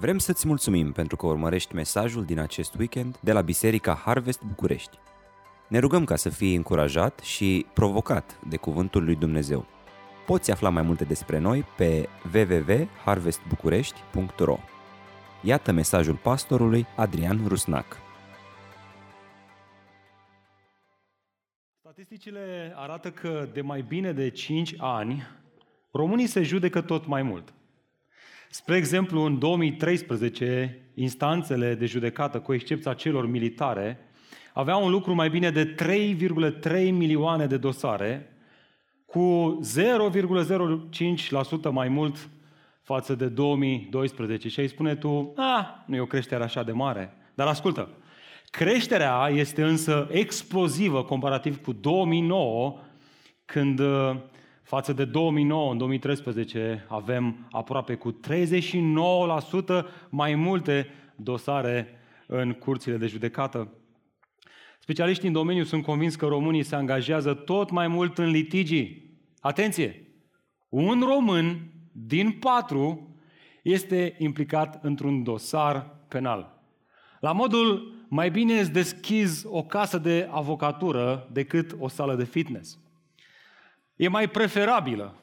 Vrem să-ți mulțumim pentru că urmărești mesajul din acest weekend de la Biserica Harvest București. Ne rugăm ca să fii încurajat și provocat de Cuvântul lui Dumnezeu. Poți afla mai multe despre noi pe www.harvestbucurești.ro Iată mesajul pastorului Adrian Rusnac. Statisticile arată că de mai bine de 5 ani românii se judecă tot mai mult. Spre exemplu, în 2013, instanțele de judecată, cu excepția celor militare, aveau un lucru mai bine de 3,3 milioane de dosare, cu 0,05% mai mult față de 2012. Și ai spune tu, a, nu e o creștere așa de mare. Dar ascultă, creșterea este însă explozivă comparativ cu 2009, când Față de 2009, în 2013 avem aproape cu 39% mai multe dosare în curțile de judecată. Specialiștii în domeniu sunt convins că românii se angajează tot mai mult în litigii. Atenție! Un român din patru este implicat într-un dosar penal. La modul mai bine îți deschizi o casă de avocatură decât o sală de fitness e mai preferabilă.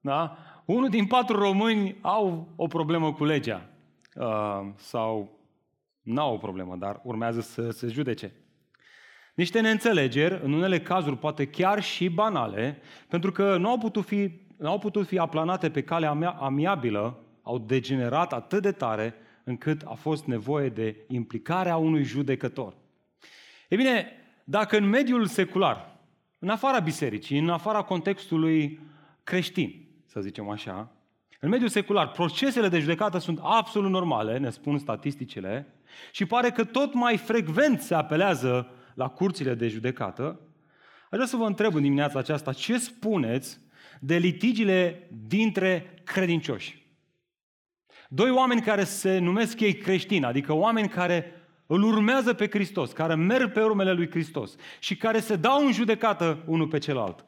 Da? Unul din patru români au o problemă cu legea uh, sau nu au o problemă, dar urmează să se judece. Niște neînțelegeri, în unele cazuri poate chiar și banale, pentru că nu au putut fi, nu au putut fi aplanate pe cale amiabilă, au degenerat atât de tare încât a fost nevoie de implicarea unui judecător. E bine, dacă în mediul secular în afara bisericii, în afara contextului creștin, să zicem așa, în mediul secular, procesele de judecată sunt absolut normale, ne spun statisticile, și pare că tot mai frecvent se apelează la curțile de judecată. Aș vrea să vă întreb în dimineața aceasta ce spuneți de litigiile dintre credincioși. Doi oameni care se numesc ei creștini, adică oameni care îl urmează pe Hristos, care merg pe urmele lui Hristos și care se dau în judecată unul pe celălalt.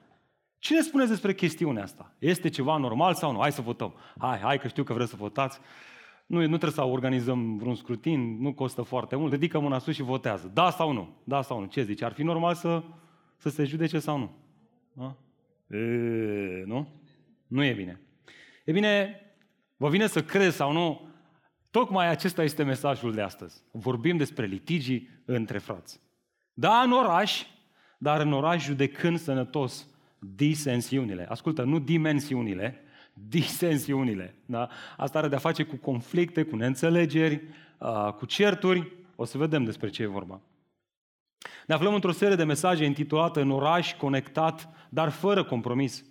Cine spuneți despre chestiunea asta? Este ceva normal sau nu? Hai să votăm. Hai, hai că știu că vreți să votați. Nu, nu trebuie să organizăm vreun scrutin, nu costă foarte mult. Ridică mâna sus și votează. Da sau nu? Da sau nu? Ce zici? Ar fi normal să, să se judece sau nu? Da? E, nu? Nu e bine. E bine, vă vine să crezi sau nu, Tocmai acesta este mesajul de astăzi. Vorbim despre litigii între frați. Da, în oraș, dar în oraș judecând sănătos disensiunile. Ascultă, nu dimensiunile, disensiunile. Da? Asta are de-a face cu conflicte, cu neînțelegeri, cu certuri. O să vedem despre ce e vorba. Ne aflăm într-o serie de mesaje intitulată În oraș conectat, dar fără compromis.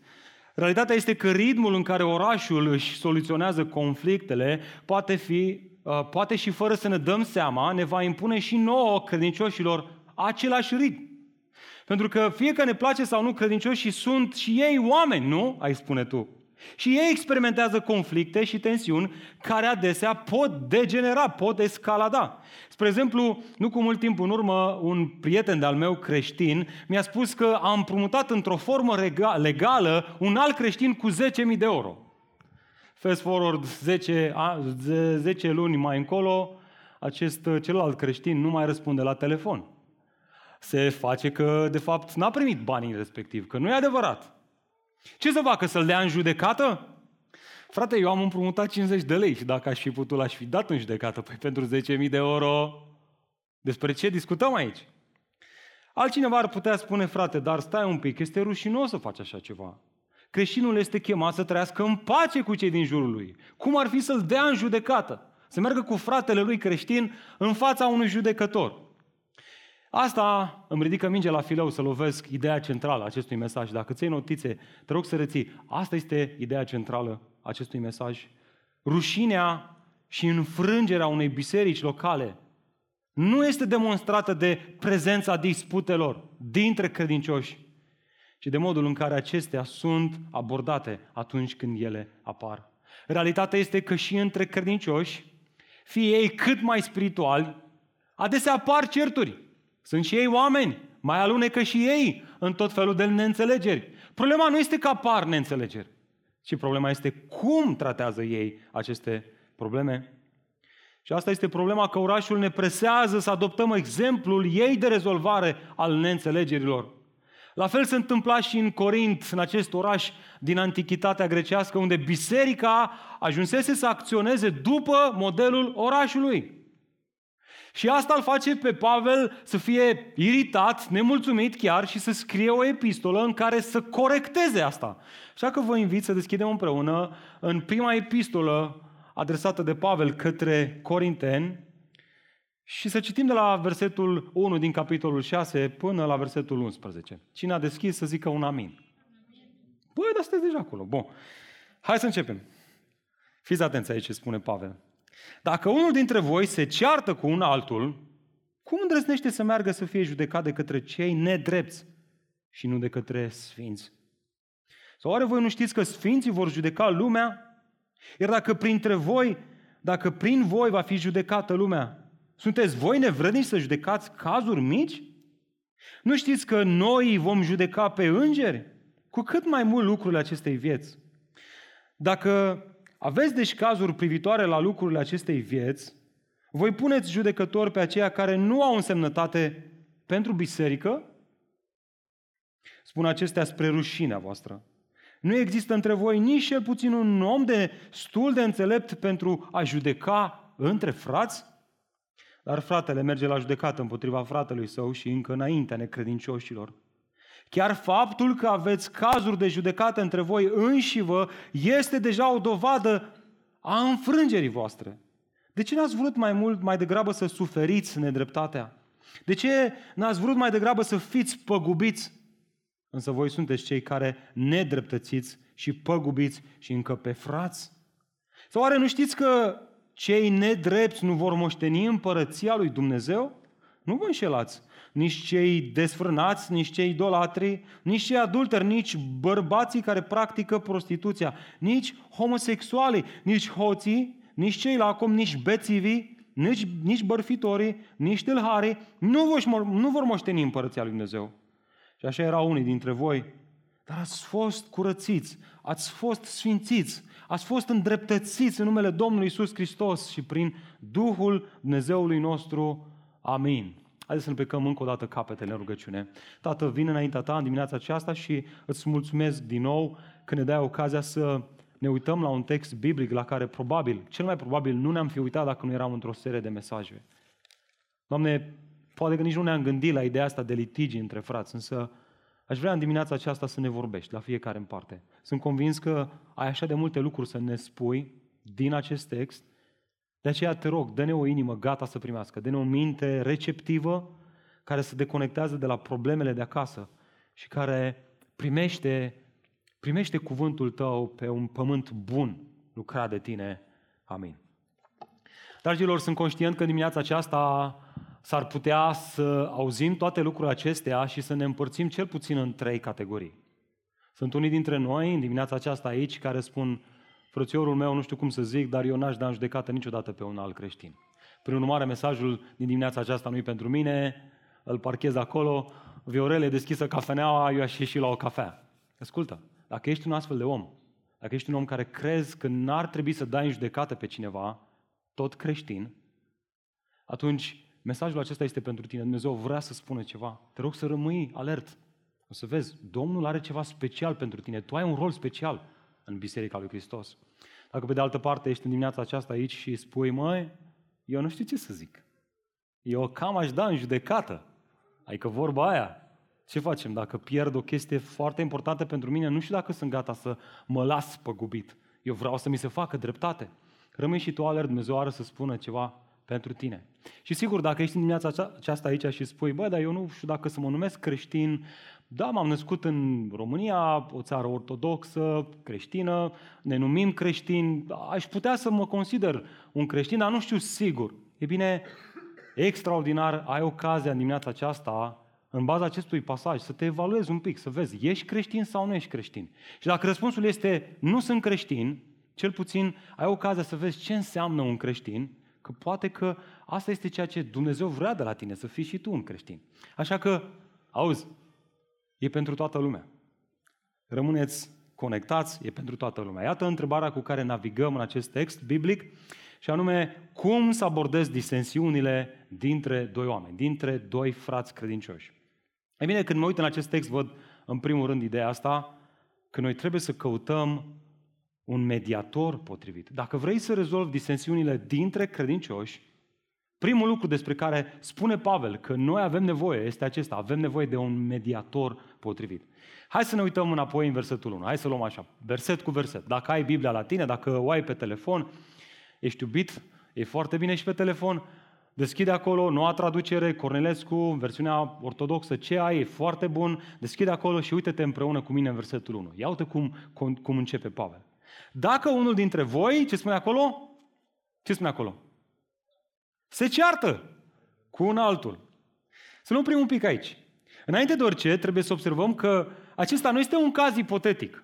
Realitatea este că ritmul în care orașul își soluționează conflictele poate fi, uh, poate și fără să ne dăm seama, ne va impune și nouă credincioșilor același ritm. Pentru că fie că ne place sau nu, credincioșii sunt și ei oameni, nu? Ai spune tu. Și ei experimentează conflicte și tensiuni care adesea pot degenera, pot escalada. Spre exemplu, nu cu mult timp în urmă, un prieten de-al meu creștin mi-a spus că a împrumutat într-o formă legală un alt creștin cu 10.000 de euro. Fast forward 10, 10 luni mai încolo, acest celălalt creștin nu mai răspunde la telefon. Se face că, de fapt, n-a primit banii respectiv, că nu e adevărat. Ce să facă? Să-l dea în judecată? Frate, eu am împrumutat 50 de lei și dacă aș fi putut, l-aș fi dat în judecată. Păi pentru 10.000 de euro, despre ce discutăm aici? Altcineva ar putea spune, frate, dar stai un pic, este rușinos să faci așa ceva. Creștinul este chemat să trăiască în pace cu cei din jurul lui. Cum ar fi să-l dea în judecată? Să meargă cu fratele lui creștin în fața unui judecător. Asta îmi ridică minge la fileu să lovesc ideea centrală a acestui mesaj. Dacă ți notițe, te rog să reții. Asta este ideea centrală a acestui mesaj. Rușinea și înfrângerea unei biserici locale nu este demonstrată de prezența disputelor dintre credincioși, ci de modul în care acestea sunt abordate atunci când ele apar. Realitatea este că și între credincioși, fie ei cât mai spirituali, adesea apar certuri. Sunt și ei oameni, mai alunecă și ei în tot felul de neînțelegeri. Problema nu este că apar neînțelegeri, ci problema este cum tratează ei aceste probleme. Și asta este problema că orașul ne presează să adoptăm exemplul ei de rezolvare al neînțelegerilor. La fel se întâmpla și în Corint, în acest oraș din antichitatea grecească, unde biserica ajunsese să acționeze după modelul orașului. Și asta îl face pe Pavel să fie iritat, nemulțumit chiar și să scrie o epistolă în care să corecteze asta. Așa că vă invit să deschidem împreună în prima epistolă adresată de Pavel către Corinteni și să citim de la versetul 1 din capitolul 6 până la versetul 11. Cine a deschis să zică un amin. Băi, dar sunteți deja acolo. Bun. Hai să începem. Fiți atenți aici ce spune Pavel. Dacă unul dintre voi se ceartă cu un altul, cum îndrăznește să meargă să fie judecat de către cei nedrepți și nu de către sfinți? Sau oare voi nu știți că sfinții vor judeca lumea? Iar dacă printre voi, dacă prin voi va fi judecată lumea, sunteți voi nevrednici să judecați cazuri mici? Nu știți că noi vom judeca pe îngeri? Cu cât mai mult lucrurile acestei vieți. Dacă aveți deci cazuri privitoare la lucrurile acestei vieți, voi puneți judecători pe aceia care nu au însemnătate pentru biserică? Spun acestea spre rușinea voastră. Nu există între voi nici cel puțin un om de stul de înțelept pentru a judeca între frați? Dar fratele merge la judecată împotriva fratelui său și încă înaintea necredincioșilor. Chiar faptul că aveți cazuri de judecată între voi înși vă este deja o dovadă a înfrângerii voastre. De ce n-ați vrut mai mult, mai degrabă să suferiți nedreptatea? De ce n-ați vrut mai degrabă să fiți păgubiți? Însă voi sunteți cei care nedreptățiți și păgubiți și încă pe frați? Sau oare nu știți că cei nedrepți nu vor moșteni împărăția lui Dumnezeu? Nu vă înșelați nici cei desfrânați, nici cei idolatri, nici cei adulteri, nici bărbații care practică prostituția, nici homosexualii, nici hoții, nici cei la acum, nici bețivii, nici, nici bărfitorii, nici tâlharii, nu, vor, nu vor moșteni împărăția lui Dumnezeu. Și așa erau unii dintre voi, dar ați fost curățiți, ați fost sfințiți, ați fost îndreptățiți în numele Domnului Isus Hristos și prin Duhul Dumnezeului nostru. Amin. Haideți să ne plecăm încă o dată capetele în rugăciune. Tată, vin înaintea ta în dimineața aceasta și îți mulțumesc din nou că ne dai ocazia să ne uităm la un text biblic la care probabil, cel mai probabil, nu ne-am fi uitat dacă nu eram într-o serie de mesaje. Doamne, poate că nici nu ne-am gândit la ideea asta de litigi între frați, însă aș vrea în dimineața aceasta să ne vorbești la fiecare în parte. Sunt convins că ai așa de multe lucruri să ne spui din acest text de aceea te rog, dă-ne o inimă gata să primească, dă-ne o minte receptivă care să deconectează de la problemele de acasă și care primește, primește cuvântul tău pe un pământ bun lucrat de tine. Amin. Dragilor, sunt conștient că dimineața aceasta s-ar putea să auzim toate lucrurile acestea și să ne împărțim cel puțin în trei categorii. Sunt unii dintre noi în dimineața aceasta aici care spun, frățiorul meu, nu știu cum să zic, dar eu n-aș da în judecată niciodată pe un alt creștin. Prin urmare, mesajul din dimineața aceasta nu e pentru mine, îl parchez acolo, Viorele deschisă cafeneaua, eu aș ieși la o cafea. Ascultă, dacă ești un astfel de om, dacă ești un om care crezi că n-ar trebui să dai în judecată pe cineva, tot creștin, atunci mesajul acesta este pentru tine. Dumnezeu vrea să spună ceva. Te rog să rămâi alert. O să vezi, Domnul are ceva special pentru tine. Tu ai un rol special în Biserica lui Hristos. Dacă pe de altă parte ești în dimineața aceasta aici și spui, măi, eu nu știu ce să zic. Eu cam aș da în judecată. Adică vorba aia. Ce facem? Dacă pierd o chestie foarte importantă pentru mine, nu știu dacă sunt gata să mă las păgubit. Eu vreau să mi se facă dreptate. Rămâi și tu alert, Dumnezeu are să spună ceva pentru tine. Și sigur, dacă ești în dimineața aceasta aici și spui, bă, dar eu nu știu dacă să mă numesc creștin, da, m-am născut în România, o țară ortodoxă, creștină, ne numim creștini, aș putea să mă consider un creștin, dar nu știu sigur. E bine, extraordinar, ai ocazia în dimineața aceasta, în baza acestui pasaj, să te evaluezi un pic, să vezi, ești creștin sau nu ești creștin. Și dacă răspunsul este, nu sunt creștin, cel puțin ai ocazia să vezi ce înseamnă un creștin, că poate că asta este ceea ce Dumnezeu vrea de la tine, să fii și tu un creștin. Așa că, auzi, E pentru toată lumea. Rămâneți conectați, e pentru toată lumea. Iată întrebarea cu care navigăm în acest text biblic și anume cum să abordez disensiunile dintre doi oameni, dintre doi frați credincioși. E bine, când mă uit în acest text, văd în primul rând ideea asta, că noi trebuie să căutăm un mediator potrivit. Dacă vrei să rezolvi disensiunile dintre credincioși, primul lucru despre care spune Pavel că noi avem nevoie este acesta, avem nevoie de un mediator potrivit. Hai să ne uităm înapoi în versetul 1. Hai să luăm așa, verset cu verset. Dacă ai Biblia la tine, dacă o ai pe telefon, ești iubit, e foarte bine și pe telefon, deschide acolo noua traducere, Cornelescu, versiunea ortodoxă, ce ai, e foarte bun, deschide acolo și uite-te împreună cu mine în versetul 1. Ia uite cum, cum, cum începe Pavel. Dacă unul dintre voi, ce spune acolo? Ce spune acolo? Se ceartă cu un altul. Să nu oprim un pic aici. Înainte de orice, trebuie să observăm că acesta nu este un caz ipotetic.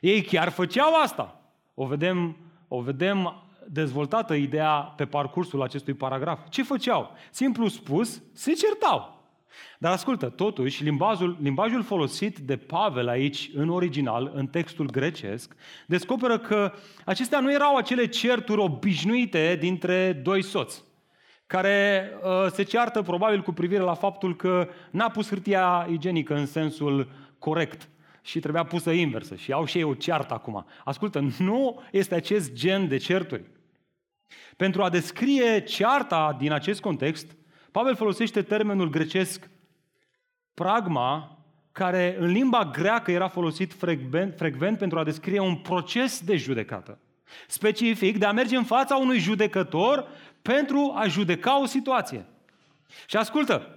Ei chiar făceau asta. O vedem, o vedem dezvoltată ideea pe parcursul acestui paragraf. Ce făceau? Simplu spus, se certau. Dar ascultă, totuși, limbajul, limbajul folosit de Pavel aici, în original, în textul grecesc, descoperă că acestea nu erau acele certuri obișnuite dintre doi soți, care uh, se ceartă probabil cu privire la faptul că n-a pus hârtia igienică în sensul corect și trebuia pusă inversă și au și ei o ceartă acum. Ascultă, nu este acest gen de certuri. Pentru a descrie cearta din acest context, Pavel folosește termenul grecesc pragma, care în limba greacă era folosit frecvent, frecvent pentru a descrie un proces de judecată. Specific de a merge în fața unui judecător pentru a judeca o situație. Și ascultă,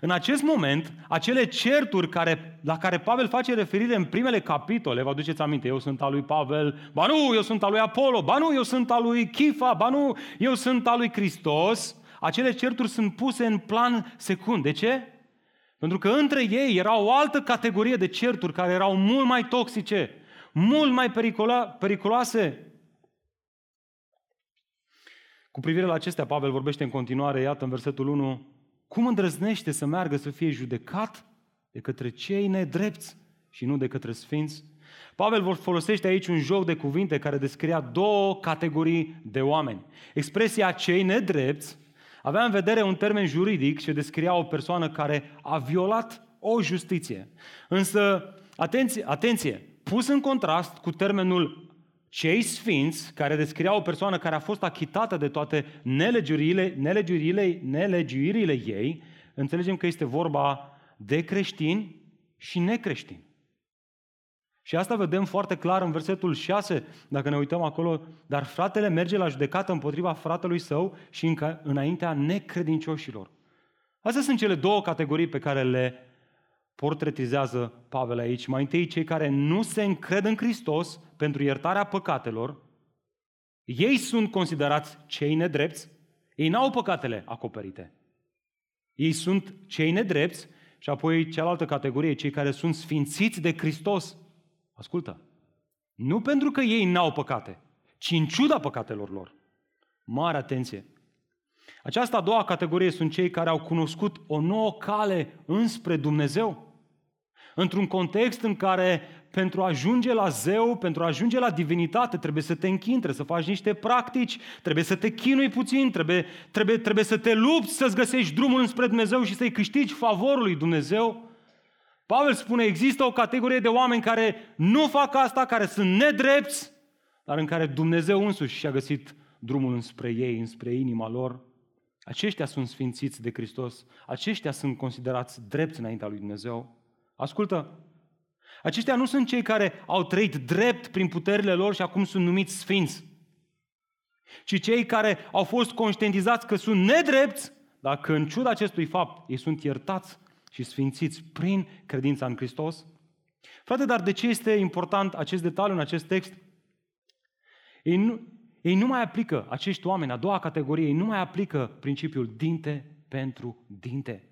în acest moment, acele certuri care, la care Pavel face referire în primele capitole, vă aduceți aminte, eu sunt al lui Pavel, ba nu, eu sunt al lui Apollo, ba nu, eu sunt al lui Chifa, ba nu, eu sunt al lui Hristos, acele certuri sunt puse în plan secund. De ce? Pentru că între ei era o altă categorie de certuri care erau mult mai toxice, mult mai periculo- periculoase. Cu privire la acestea, Pavel vorbește în continuare, iată în versetul 1, cum îndrăznește să meargă să fie judecat de către cei nedrepți și nu de către sfinți? Pavel folosește aici un joc de cuvinte care descria două categorii de oameni. Expresia cei nedrepți avea în vedere un termen juridic și descria o persoană care a violat o justiție. Însă, atenție, atenție, pus în contrast cu termenul cei sfinți, care descria o persoană care a fost achitată de toate nelegiurile, nelegiurile, nelegiuirile ei, înțelegem că este vorba de creștini și necreștini. Și asta vedem foarte clar în versetul 6, dacă ne uităm acolo, dar fratele merge la judecată împotriva fratelui său și încă înaintea necredincioșilor. Astea sunt cele două categorii pe care le portretizează Pavel aici. Mai întâi cei care nu se încred în Hristos pentru iertarea păcatelor, ei sunt considerați cei nedrepți, ei n-au păcatele acoperite. Ei sunt cei nedrepți și apoi cealaltă categorie, cei care sunt sfințiți de Hristos. Ascultă, nu pentru că ei n-au păcate, ci în ciuda păcatelor lor. Mare atenție! Această a doua categorie sunt cei care au cunoscut o nouă cale înspre Dumnezeu. Într-un context în care pentru a ajunge la zeu, pentru a ajunge la divinitate, trebuie să te închini, trebuie să faci niște practici, trebuie să te chinui puțin, trebuie, trebuie, trebuie să te lupți să-ți găsești drumul înspre Dumnezeu și să-i câștigi favorul lui Dumnezeu. Pavel spune, există o categorie de oameni care nu fac asta, care sunt nedrepți, dar în care Dumnezeu însuși și-a găsit drumul înspre ei, înspre inima lor. Aceștia sunt sfințiți de Hristos, aceștia sunt considerați drepți înaintea lui Dumnezeu. Ascultă, aceștia nu sunt cei care au trăit drept prin puterile lor și acum sunt numiți sfinți, ci cei care au fost conștientizați că sunt nedrepți, dar că în ciuda acestui fapt ei sunt iertați și sfințiți prin credința în Hristos. Frate, dar de ce este important acest detaliu în acest text? Ei nu, ei nu mai aplică, acești oameni, a doua categorie, ei nu mai aplică principiul dinte pentru dinte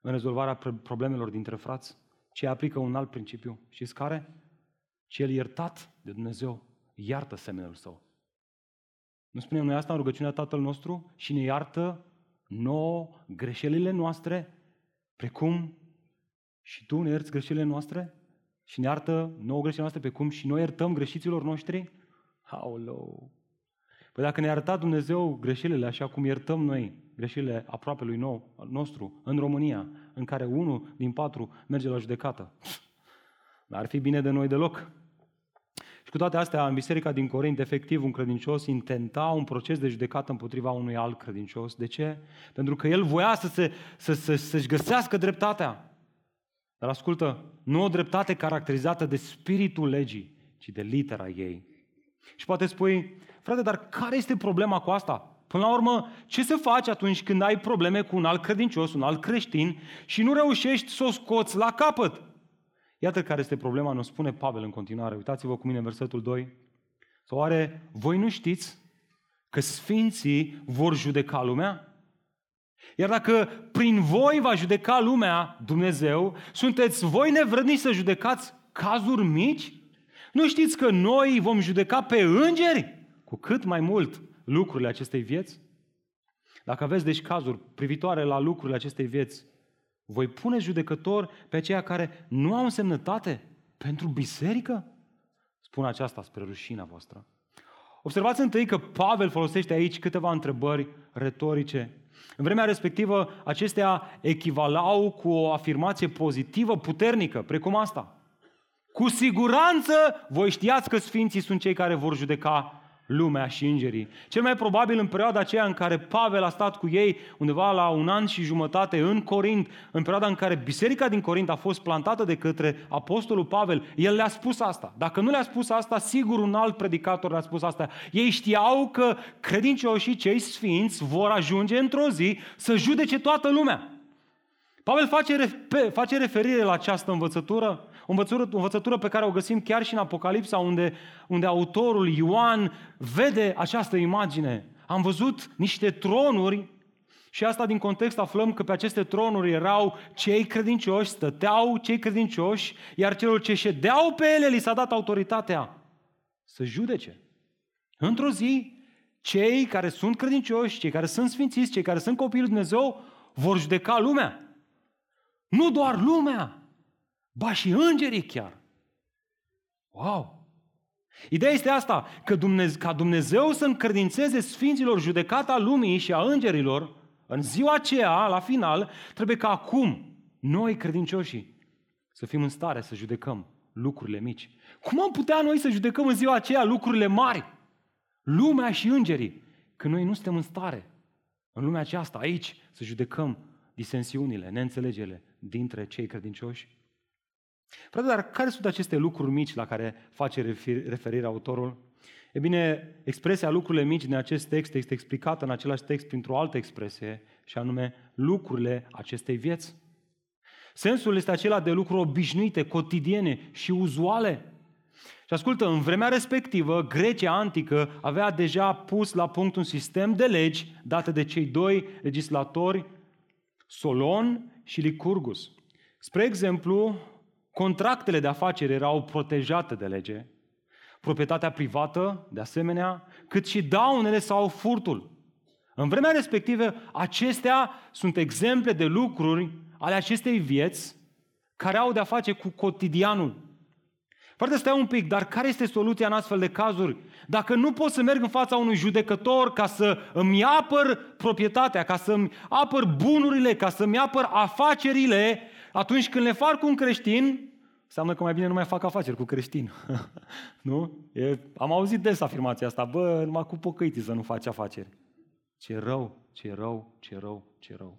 în rezolvarea problemelor dintre frați, ci aplică un alt principiu. Știți care? Cel iertat de Dumnezeu iartă semenul său. Nu spunem noi asta în rugăciunea Tatăl nostru și ne iartă nouă greșelile noastre, precum și Tu ne ierți greșelile noastre și ne iartă nouă greșelile noastre, precum și noi iertăm greșiților noștri? Aoleu! Păi dacă ne-a arătat Dumnezeu greșelile așa cum iertăm noi greșelile aproape lui nou, nostru, în România, în care unul din patru merge la judecată, ar fi bine de noi deloc. Și cu toate astea, în biserica din Corint, efectiv, un credincios intenta un proces de judecată împotriva unui alt credincios. De ce? Pentru că el voia să se, să, să, să-și găsească dreptatea. Dar ascultă, nu o dreptate caracterizată de spiritul legii, ci de litera ei. Și poate spui, frate, dar care este problema cu asta? Până la urmă, ce se face atunci când ai probleme cu un alt credincios, un alt creștin și nu reușești să o scoți la capăt? Iată care este problema, ne spune Pavel în continuare. Uitați-vă cu mine versetul 2. Sau oare voi nu știți că sfinții vor judeca lumea? Iar dacă prin voi va judeca lumea Dumnezeu, sunteți voi nevrădnici să judecați cazuri mici? Nu știți că noi vom judeca pe îngeri? Cu cât mai mult lucrurile acestei vieți? Dacă aveți deci cazuri privitoare la lucrurile acestei vieți, voi pune judecător pe aceia care nu au însemnătate pentru biserică? Spun aceasta spre rușina voastră. Observați întâi că Pavel folosește aici câteva întrebări retorice. În vremea respectivă, acestea echivalau cu o afirmație pozitivă, puternică, precum asta. Cu siguranță voi știați că sfinții sunt cei care vor judeca lumea și îngerii. Cel mai probabil în perioada aceea în care Pavel a stat cu ei undeva la un an și jumătate în Corint, în perioada în care biserica din Corint a fost plantată de către apostolul Pavel, el le-a spus asta. Dacă nu le-a spus asta, sigur un alt predicator le-a spus asta. Ei știau că credincioșii cei sfinți vor ajunge într-o zi să judece toată lumea. Pavel face, face referire la această învățătură o învățătură, o învățătură pe care o găsim chiar și în Apocalipsa, unde, unde autorul Ioan vede această imagine. Am văzut niște tronuri și asta din context aflăm că pe aceste tronuri erau cei credincioși, stăteau cei credincioși, iar celor ce ședeau pe ele li s-a dat autoritatea să judece. Într-o zi, cei care sunt credincioși, cei care sunt sfințiți, cei care sunt copiii lui Dumnezeu, vor judeca lumea. Nu doar lumea, Ba și îngerii chiar. Wow! Ideea este asta, că Dumnezeu, ca Dumnezeu să încredințeze sfinților judecata lumii și a îngerilor, în ziua aceea, la final, trebuie ca acum, noi credincioșii, să fim în stare să judecăm lucrurile mici. Cum am putea noi să judecăm în ziua aceea lucrurile mari? Lumea și îngerii. Că noi nu suntem în stare, în lumea aceasta, aici, să judecăm disensiunile, neînțelegerile dintre cei credincioși Frate, dar care sunt aceste lucruri mici la care face referire autorul? E bine, expresia lucrurile mici din acest text este explicată în același text printr-o altă expresie, și anume lucrurile acestei vieți. Sensul este acela de lucruri obișnuite, cotidiene și uzuale. Și ascultă, în vremea respectivă, Grecia antică avea deja pus la punct un sistem de legi date de cei doi legislatori, Solon și Licurgus. Spre exemplu, Contractele de afaceri erau protejate de lege, proprietatea privată, de asemenea, cât și daunele sau furtul. În vremea respectivă, acestea sunt exemple de lucruri ale acestei vieți care au de-a face cu cotidianul. Poate stai un pic, dar care este soluția în astfel de cazuri? Dacă nu pot să merg în fața unui judecător ca să îmi apăr proprietatea, ca să îmi apăr bunurile, ca să îmi apăr afacerile, atunci când le fac cu un creștin, înseamnă că mai bine nu mai fac afaceri cu creștin. nu? E, am auzit des afirmația asta, bă, numai cu pocăiții să nu faci afaceri. Ce rău, ce rău, ce rău, ce rău.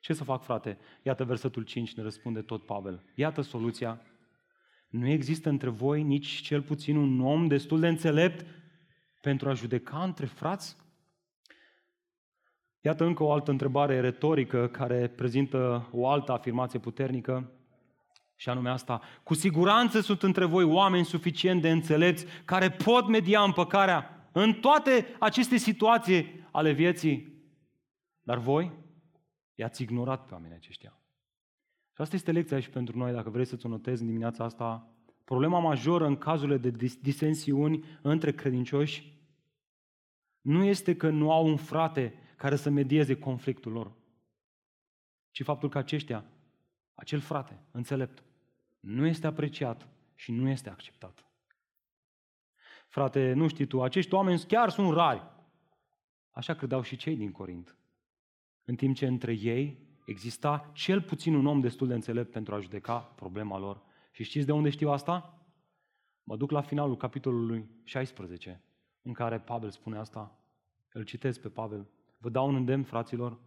Ce să fac, frate? Iată versetul 5, ne răspunde tot Pavel. Iată soluția. Nu există între voi nici cel puțin un om destul de înțelept pentru a judeca între frați? Iată încă o altă întrebare retorică care prezintă o altă afirmație puternică. Și anume asta, cu siguranță sunt între voi oameni suficient de înțelepți care pot media împăcarea în toate aceste situații ale vieții. Dar voi i-ați ignorat pe oamenii aceștia. Și asta este lecția și pentru noi, dacă vreți să-ți o notezi în dimineața asta. Problema majoră în cazurile de disensiuni între credincioși nu este că nu au un frate care să medieze conflictul lor, ci faptul că aceștia acel frate înțelept nu este apreciat și nu este acceptat. Frate, nu știi tu, acești oameni chiar sunt rari. Așa credeau și cei din Corint. În timp ce între ei exista cel puțin un om destul de înțelept pentru a judeca problema lor. Și știți de unde știu asta? Mă duc la finalul capitolului 16, în care Pavel spune asta. Îl citesc pe Pavel. Vă dau un îndemn, fraților.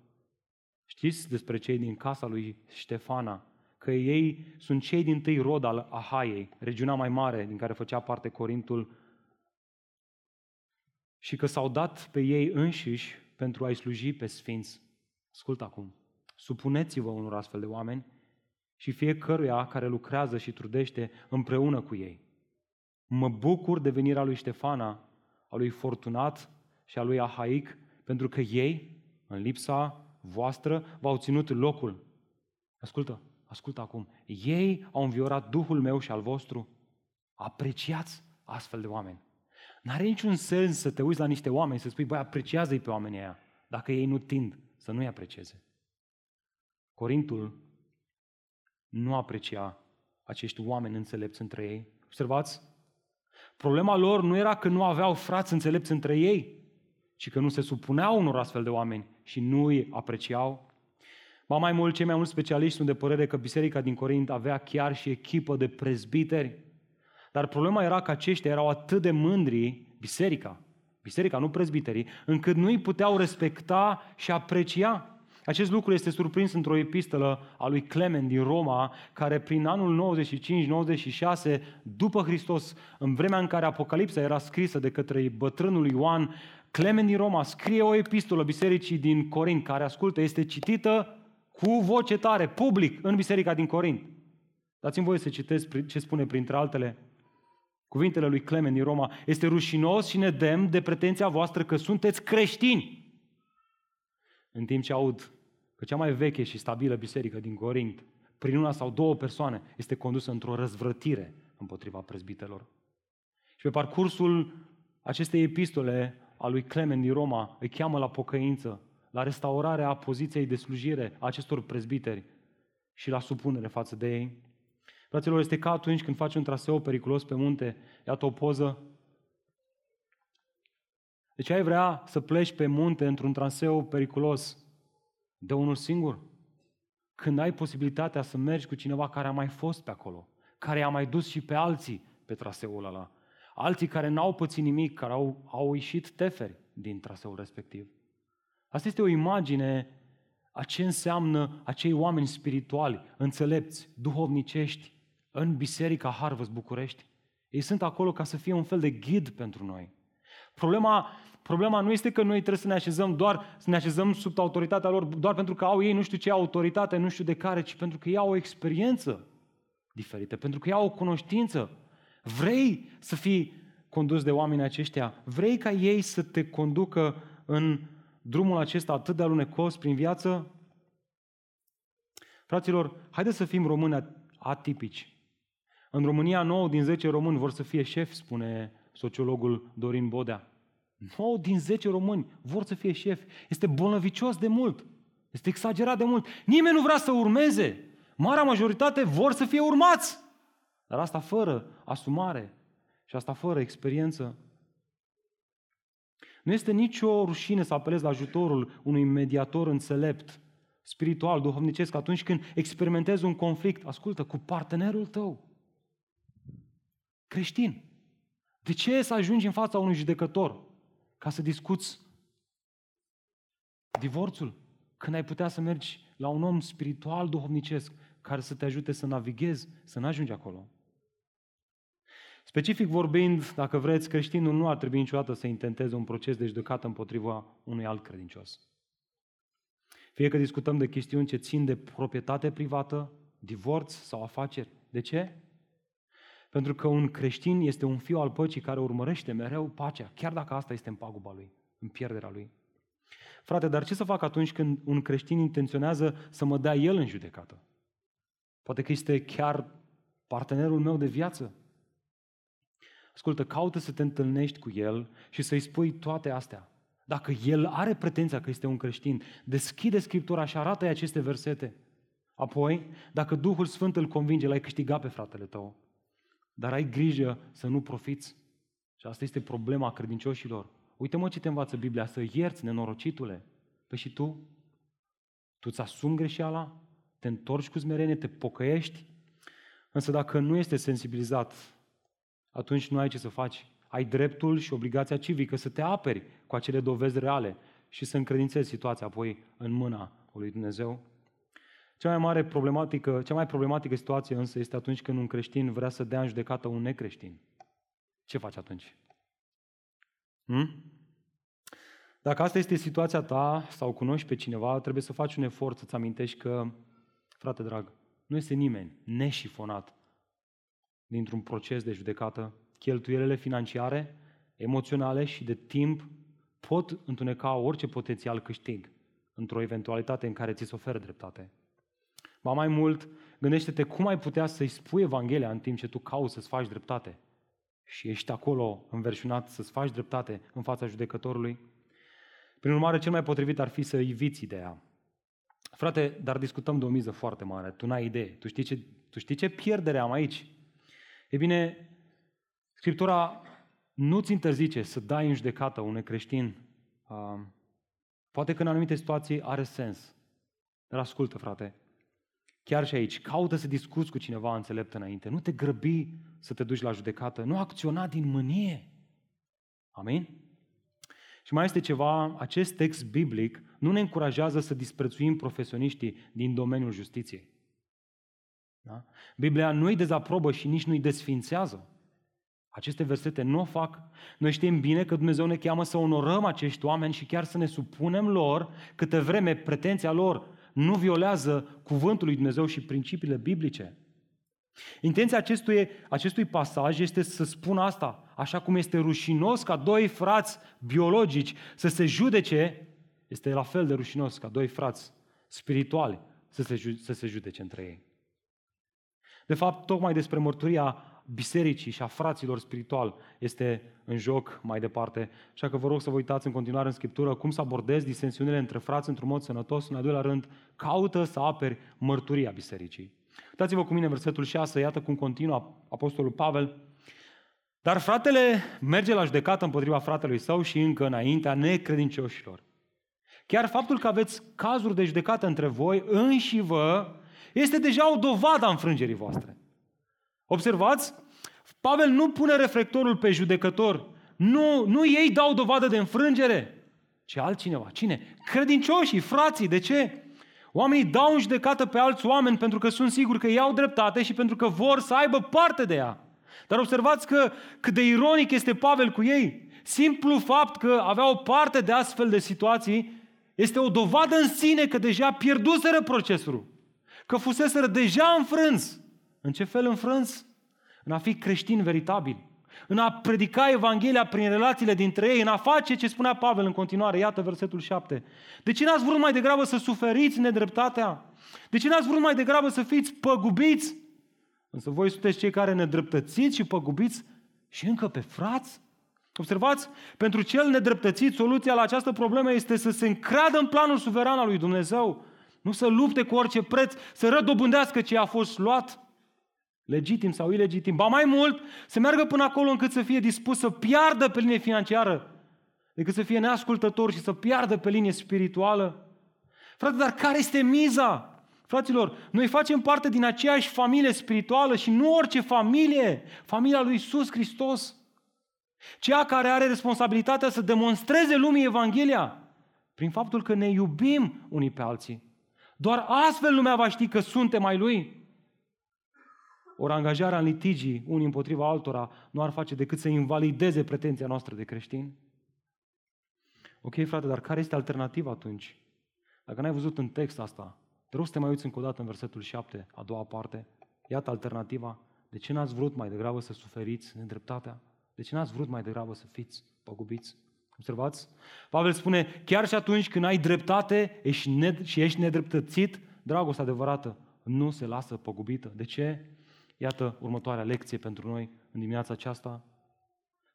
Știți despre cei din casa lui Ștefana, că ei sunt cei din tâi rod al Ahaiei, regiunea mai mare din care făcea parte Corintul, și că s-au dat pe ei înșiși pentru a-i sluji pe sfinți. Ascultă acum. Supuneți-vă unor astfel de oameni și fiecăruia care lucrează și trudește împreună cu ei. Mă bucur de venirea lui Ștefana, a lui Fortunat și a lui Ahaic, pentru că ei, în lipsa voastră, v-au ținut locul. Ascultă, ascultă acum. Ei au înviorat Duhul meu și al vostru. Apreciați astfel de oameni. N-are niciun sens să te uiți la niște oameni să spui, băi, apreciază-i pe oamenii aia, dacă ei nu tind să nu-i aprecieze. Corintul nu aprecia acești oameni înțelepți între ei. Observați? Problema lor nu era că nu aveau frați înțelepți între ei, ci că nu se supuneau unor astfel de oameni și nu îi apreciau. Ba mai mult, cei mai mulți specialiști sunt de părere că biserica din Corint avea chiar și echipă de prezbiteri. Dar problema era că aceștia erau atât de mândri, biserica, biserica, nu prezbiterii, încât nu îi puteau respecta și aprecia. Acest lucru este surprins într-o epistolă a lui Clement din Roma, care prin anul 95-96, după Hristos, în vremea în care Apocalipsa era scrisă de către bătrânul Ioan, Clement din Roma scrie o epistolă bisericii din Corint, care, ascultă, este citită cu voce tare, public, în biserica din Corint. Dați-mi voie să citesc ce spune printre altele cuvintele lui Clement din Roma. Este rușinos și nedemn de pretenția voastră că sunteți creștini. În timp ce aud că cea mai veche și stabilă biserică din Corint, prin una sau două persoane, este condusă într-o răzvrătire împotriva prezbitelor. Și pe parcursul acestei epistole a lui Clement din Roma îi cheamă la pocăință, la restaurarea poziției de slujire a acestor prezbiteri și la supunere față de ei. Fraților, este ca atunci când faci un traseu periculos pe munte, iată o poză. Deci ai vrea să pleci pe munte într-un traseu periculos de unul singur? Când ai posibilitatea să mergi cu cineva care a mai fost pe acolo, care a mai dus și pe alții pe traseul ăla, alții care n-au pățit nimic, care au, au ieșit teferi din traseul respectiv. Asta este o imagine a ce înseamnă acei oameni spirituali, înțelepți, duhovnicești, în Biserica Harvest București. Ei sunt acolo ca să fie un fel de ghid pentru noi. Problema, problema nu este că noi trebuie să ne așezăm doar, să ne așezăm sub autoritatea lor doar pentru că au ei nu știu ce autoritate, nu știu de care, ci pentru că ei au o experiență diferită, pentru că ei au o cunoștință. Vrei să fii condus de oamenii aceștia? Vrei ca ei să te conducă în drumul acesta atât de alunecos prin viață? Fraților, haideți să fim români atipici. În România, 9 din 10 români vor să fie șefi, spune sociologul Dorin Bodea. 9 din 10 români vor să fie șefi. Este bolnăvicios de mult. Este exagerat de mult. Nimeni nu vrea să urmeze. Marea majoritate vor să fie urmați. Dar asta fără asumare și asta fără experiență. Nu este nicio rușine să apelezi la ajutorul unui mediator înțelept, spiritual, duhovnicesc, atunci când experimentezi un conflict, ascultă, cu partenerul tău creștin. De ce să ajungi în fața unui judecător ca să discuți divorțul? Când ai putea să mergi la un om spiritual, duhovnicesc, care să te ajute să navighezi, să nu ajungi acolo. Specific vorbind, dacă vreți, creștinul nu ar trebui niciodată să intenteze un proces de judecată împotriva unui alt credincios. Fie că discutăm de chestiuni ce țin de proprietate privată, divorț sau afaceri. De ce? Pentru că un creștin este un fiu al păcii care urmărește mereu pacea, chiar dacă asta este în paguba lui, în pierderea lui. Frate, dar ce să fac atunci când un creștin intenționează să mă dea el în judecată? Poate că este chiar partenerul meu de viață. Ascultă, caută să te întâlnești cu el și să-i spui toate astea. Dacă el are pretenția că este un creștin, deschide Scriptura și arată-i aceste versete. Apoi, dacă Duhul Sfânt îl convinge, l-ai câștigat pe fratele tău. Dar ai grijă să nu profiți. Și asta este problema credincioșilor. Uite-mă ce te învață Biblia, să ierți, nenorocitule. Păi și tu? Tu îți asumi greșeala? Te întorci cu smerenie? Te pocăiești? Însă dacă nu este sensibilizat, atunci nu ai ce să faci. Ai dreptul și obligația civică să te aperi cu acele dovezi reale și să încredințezi situația apoi în mâna lui Dumnezeu. Cea mai mare problematică, cea mai problematică situație însă este atunci când un creștin vrea să dea în judecată un necreștin. Ce faci atunci? Hmm? Dacă asta este situația ta sau cunoști pe cineva, trebuie să faci un efort să-ți amintești că, frate drag, nu este nimeni neșifonat dintr-un proces de judecată. Cheltuielile financiare, emoționale și de timp pot întuneca orice potențial câștig într-o eventualitate în care ți se oferă dreptate. Ba mai mult, gândește-te cum ai putea să-i spui Evanghelia în timp ce tu cauți să-ți faci dreptate și ești acolo înverșunat să-ți faci dreptate în fața judecătorului. Prin urmare, cel mai potrivit ar fi să eviți ideea. Frate, dar discutăm de o miză foarte mare. Tu n-ai idee. Tu știi ce, tu știi ce pierdere am aici? E bine, Scriptura nu-ți interzice să dai în judecată unui creștin. Uh, poate că în anumite situații are sens. Dar ascultă, frate, chiar și aici, caută să discuți cu cineva înțelept înainte. Nu te grăbi să te duci la judecată. Nu acționa din mânie. Amin? Și mai este ceva, acest text biblic nu ne încurajează să disprețuim profesioniștii din domeniul justiției. Da? Biblia nu îi dezaprobă și nici nu îi desfințează. Aceste versete nu o fac. Noi știm bine că Dumnezeu ne cheamă să onorăm acești oameni și chiar să ne supunem lor câte vreme pretenția lor nu violează cuvântul lui Dumnezeu și principiile biblice. Intenția acestui, acestui pasaj este să spună asta, așa cum este rușinos ca doi frați biologici să se judece, este la fel de rușinos ca doi frați spirituali să se, să se judece între ei. De fapt, tocmai despre mărturia bisericii și a fraților spiritual este în joc mai departe. Așa că vă rog să vă uitați în continuare în Scriptură cum să abordezi disensiunile între frați într-un mod sănătos. În al doilea rând, caută să aperi mărturia bisericii. Uitați-vă cu mine versetul 6, iată cum continuă Apostolul Pavel. Dar fratele merge la judecată împotriva fratelui său și încă înaintea necredincioșilor. Chiar faptul că aveți cazuri de judecată între voi înși vă este deja o dovadă a înfrângerii voastre. Observați? Pavel nu pune reflectorul pe judecător. Nu, nu ei dau dovadă de înfrângere, ci altcineva. Cine? Credincioșii, frații. De ce? Oamenii dau în judecată pe alți oameni pentru că sunt siguri că iau dreptate și pentru că vor să aibă parte de ea. Dar observați că cât de ironic este Pavel cu ei. Simplu fapt că avea o parte de astfel de situații este o dovadă în sine că deja pierduseră procesul. Că fuseseră deja înfrânți. În ce fel înfrânți? În a fi creștini veritabili. În a predica Evanghelia prin relațiile dintre ei, în a face ce spunea Pavel în continuare. Iată versetul 7. De ce n-ați vrut mai degrabă să suferiți nedreptatea? De ce n-ați vrut mai degrabă să fiți păgubiți? Însă voi sunteți cei care nedreptățiți și păgubiți și încă pe frați? Observați, pentru cel nedreptățit, soluția la această problemă este să se încreadă în planul suveran al lui Dumnezeu. Nu să lupte cu orice preț, să rădobândească ce a fost luat legitim sau ilegitim, ba mai mult, să meargă până acolo încât să fie dispus să piardă pe linie financiară, decât să fie neascultător și să piardă pe linie spirituală. Frate, dar care este miza? Fraților, noi facem parte din aceeași familie spirituală și nu orice familie, familia lui Isus Hristos. Cea care are responsabilitatea să demonstreze lumii Evanghelia prin faptul că ne iubim unii pe alții. Doar astfel lumea va ști că suntem ai Lui. Ori angajarea în litigii unii împotriva altora nu ar face decât să invalideze pretenția noastră de creștini. Ok, frate, dar care este alternativa atunci? Dacă n-ai văzut în text asta, te rog să te mai uiți încă o dată în versetul 7, a doua parte. Iată alternativa. De ce n-ați vrut mai degrabă să suferiți nedreptatea? De ce n-ați vrut mai degrabă să fiți păgubiți? Observați? Pavel spune, chiar și atunci când ai dreptate ești ned- și ești nedreptățit, dragostea adevărată nu se lasă păgubită. De ce? Iată următoarea lecție pentru noi în dimineața aceasta.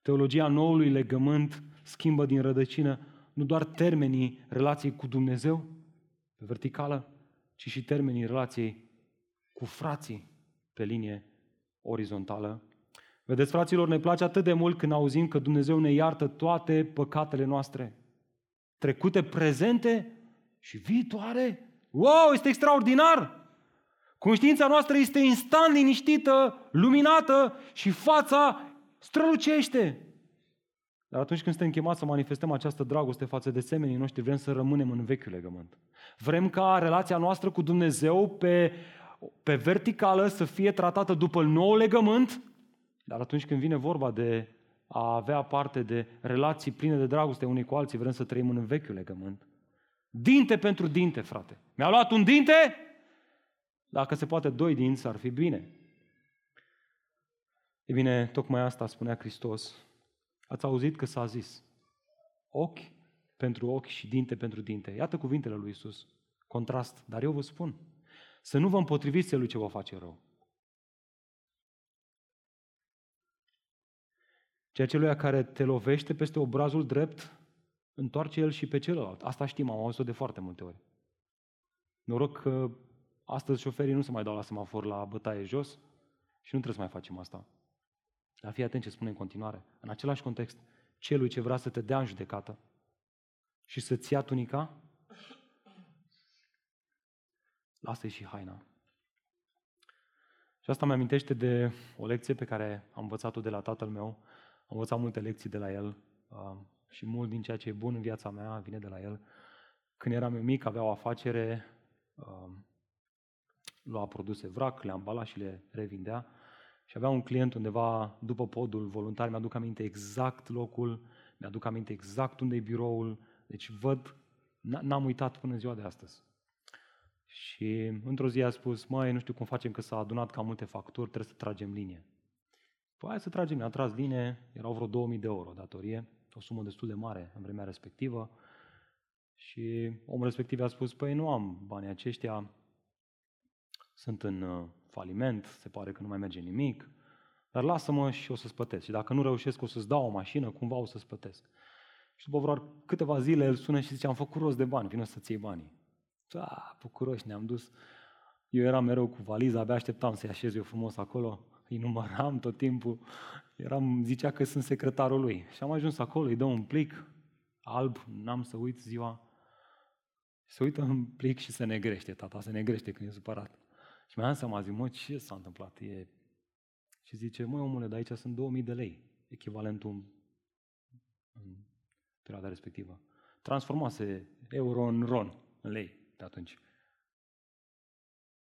Teologia noului legământ schimbă din rădăcină nu doar termenii relației cu Dumnezeu, pe verticală, ci și termenii relației cu frații pe linie orizontală. Vedeți, fraților, ne place atât de mult când auzim că Dumnezeu ne iartă toate păcatele noastre. Trecute, prezente și viitoare. Wow, este extraordinar! Conștiința noastră este instant liniștită, luminată și fața strălucește. Dar atunci când suntem chemați să manifestăm această dragoste față de semenii noștri, vrem să rămânem în vechiul legământ. Vrem ca relația noastră cu Dumnezeu pe, pe verticală să fie tratată după nou legământ, dar atunci când vine vorba de a avea parte de relații pline de dragoste unii cu alții, vrem să trăim în vechiul legământ. Dinte pentru dinte, frate. Mi-a luat un dinte? Dacă se poate doi dinți, ar fi bine. E bine, tocmai asta spunea Hristos. Ați auzit că s-a zis. Ochi pentru ochi și dinte pentru dinte. Iată cuvintele lui Isus. Contrast. Dar eu vă spun, să nu vă împotriviți celui ce vă face rău. Ceea celui care te lovește peste obrazul drept, întoarce el și pe celălalt. Asta știm, am auzit-o de foarte multe ori. Noroc că astăzi șoferii nu se mai dau la semafor la bătaie jos și nu trebuie să mai facem asta. Dar fii atent ce spune în continuare. În același context, celui ce vrea să te dea în judecată și să-ți ia tunica, lasă-i și haina. Și asta mi amintește de o lecție pe care am învățat-o de la tatăl meu. Am învățat multe lecții de la el uh, și mult din ceea ce e bun în viața mea vine de la el. Când eram eu mic, avea o afacere, uh, lua produse vrac, le ambala și le revindea. Și avea un client undeva după podul voluntar, mi-aduc aminte exact locul, mi-aduc aminte exact unde e biroul, deci văd, n-am uitat până ziua de astăzi. Și într-o zi a spus, măi, nu știu cum facem că s-a adunat cam multe facturi, trebuie să tragem linie. Păi hai să tragem, ne-a tras linie, erau vreo 2000 de euro datorie, o sumă destul de mare în vremea respectivă. Și omul respectiv a spus, păi nu am banii aceștia, sunt în uh, faliment, se pare că nu mai merge nimic, dar lasă-mă și o să-ți plătesc. Și dacă nu reușesc, o să-ți dau o mașină, cumva o să-ți plătesc. Și după vreo câteva zile el sună și zice, am făcut rost de bani, vină să-ți iei banii. Da, bucuroși ne-am dus. Eu eram mereu cu valiza, abia așteptam să-i așez eu frumos acolo, îi număram tot timpul, eram, zicea că sunt secretarul lui. Și am ajuns acolo, îi dau un plic alb, n-am să uit ziua. Se uită în plic și se negrește, tata se negrește când e supărat. Și mi-am seama, zic, mă, ce s-a întâmplat? E... Și zice, măi omule, de aici sunt 2000 de lei, echivalentul în, în perioada respectivă. Transformase euro în ron, în lei, de atunci.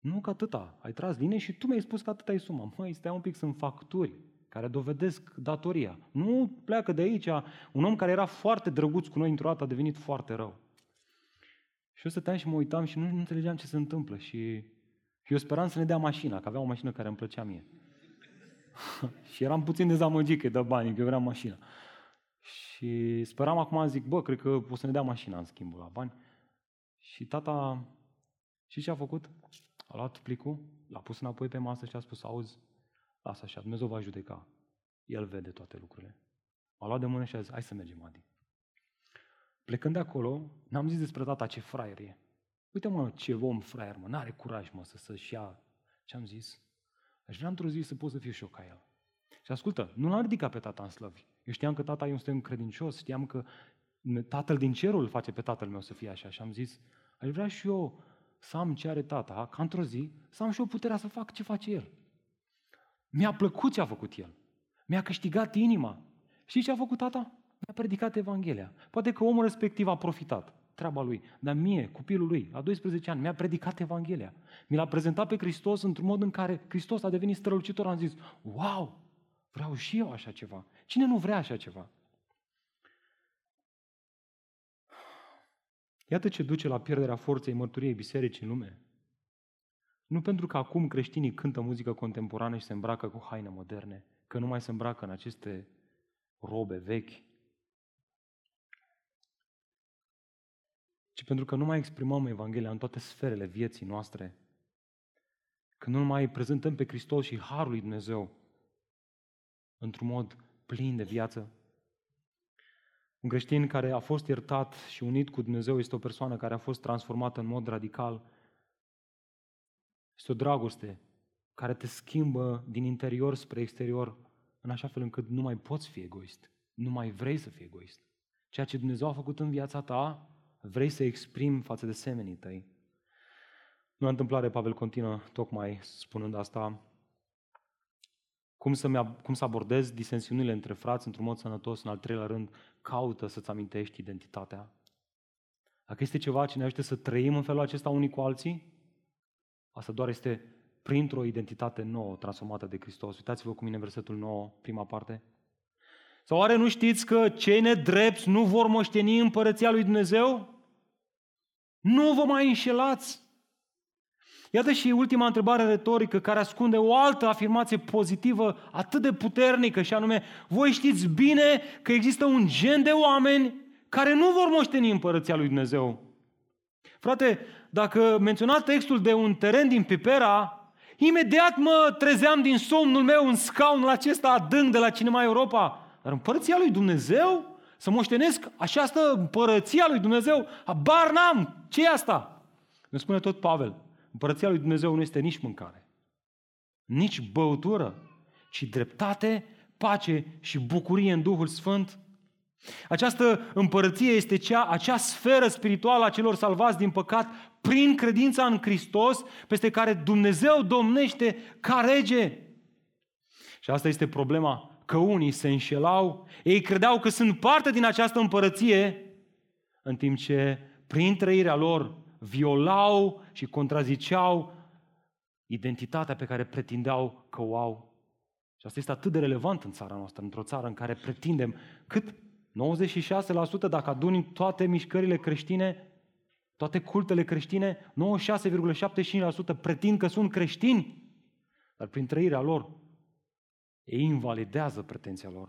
Nu că atâta, ai tras linie și tu mi-ai spus că atâta e suma. Măi, stai un pic, sunt facturi care dovedesc datoria. Nu pleacă de aici un om care era foarte drăguț cu noi într-o dată a devenit foarte rău. Și eu stăteam și mă uitam și nu, nu înțelegeam ce se întâmplă și și eu speram să ne dea mașina, că avea o mașină care îmi plăcea mie. și eram puțin dezamăgit că dă banii, că eu vreau mașina. Și speram acum, zic, bă, cred că o să ne dea mașina în schimbul la bani. Și tata, și ce a făcut? A luat plicul, l-a pus înapoi pe masă și a spus, auzi, lasă așa, Dumnezeu va judeca. El vede toate lucrurile. M-a luat de mână și a zis, hai să mergem, Adi. Plecând de acolo, n-am zis despre tata ce fraier e. Uite mă, ce om fraier, mă, n-are curaj, mă, să, să-și ia. Ce am zis? Aș vrea într-o zi să pot să fiu și eu ca el. Și ascultă, nu l-am ridicat pe tata în slăvi. Eu știam că tata e un stâng credincios, știam că tatăl din cerul îl face pe tatăl meu să fie așa. Și am zis, aș vrea și eu să am ce are tata, ca într-o zi, să am și eu puterea să fac ce face el. Mi-a plăcut ce a făcut el. Mi-a câștigat inima. Și ce a făcut tata? Mi-a predicat Evanghelia. Poate că omul respectiv a profitat treaba lui. Dar mie, copilul lui, la 12 ani, mi-a predicat Evanghelia. Mi l-a prezentat pe Hristos într-un mod în care Hristos a devenit strălucitor. Am zis, wow, vreau și eu așa ceva. Cine nu vrea așa ceva? Iată ce duce la pierderea forței mărturiei bisericii în lume. Nu pentru că acum creștinii cântă muzică contemporană și se îmbracă cu haine moderne, că nu mai se îmbracă în aceste robe vechi, ci pentru că nu mai exprimăm Evanghelia în toate sferele vieții noastre, că nu mai prezentăm pe Hristos și Harul lui Dumnezeu într-un mod plin de viață. Un creștin care a fost iertat și unit cu Dumnezeu este o persoană care a fost transformată în mod radical. Este o dragoste care te schimbă din interior spre exterior în așa fel încât nu mai poți fi egoist. Nu mai vrei să fii egoist. Ceea ce Dumnezeu a făcut în viața ta, vrei să exprimi față de semenii tăi. Nu întâmplare, Pavel continuă tocmai spunând asta, cum să, cum să abordezi disensiunile între frați într-un mod sănătos, în al treilea rând, caută să-ți amintești identitatea. Dacă este ceva ce ne ajută să trăim în felul acesta unii cu alții, asta doar este printr-o identitate nouă, transformată de Hristos. Uitați-vă cu mine versetul 9, prima parte. Sau oare nu știți că cei nedrepți nu vor moșteni împărăția lui Dumnezeu? Nu vă mai înșelați! Iată și ultima întrebare retorică care ascunde o altă afirmație pozitivă atât de puternică și anume, voi știți bine că există un gen de oameni care nu vor moșteni împărăția lui Dumnezeu. Frate, dacă menționați textul de un teren din Pipera, imediat mă trezeam din somnul meu în scaunul acesta adânc de la Cinema Europa. Dar împărăția lui Dumnezeu? Să moștenesc această împărăția lui Dumnezeu? Habar n-am! ce e asta? Ne spune tot Pavel. Împărăția lui Dumnezeu nu este nici mâncare, nici băutură, ci dreptate, pace și bucurie în Duhul Sfânt. Această împărăție este cea, acea sferă spirituală a celor salvați din păcat prin credința în Hristos, peste care Dumnezeu domnește ca rege. Și asta este problema, că unii se înșelau, ei credeau că sunt parte din această împărăție, în timp ce prin trăirea lor violau și contraziceau identitatea pe care pretindeau că o au. Și asta este atât de relevant în țara noastră, într-o țară în care pretindem cât 96% dacă aduni toate mișcările creștine, toate cultele creștine, 96,75% pretind că sunt creștini, dar prin trăirea lor ei invalidează pretenția lor.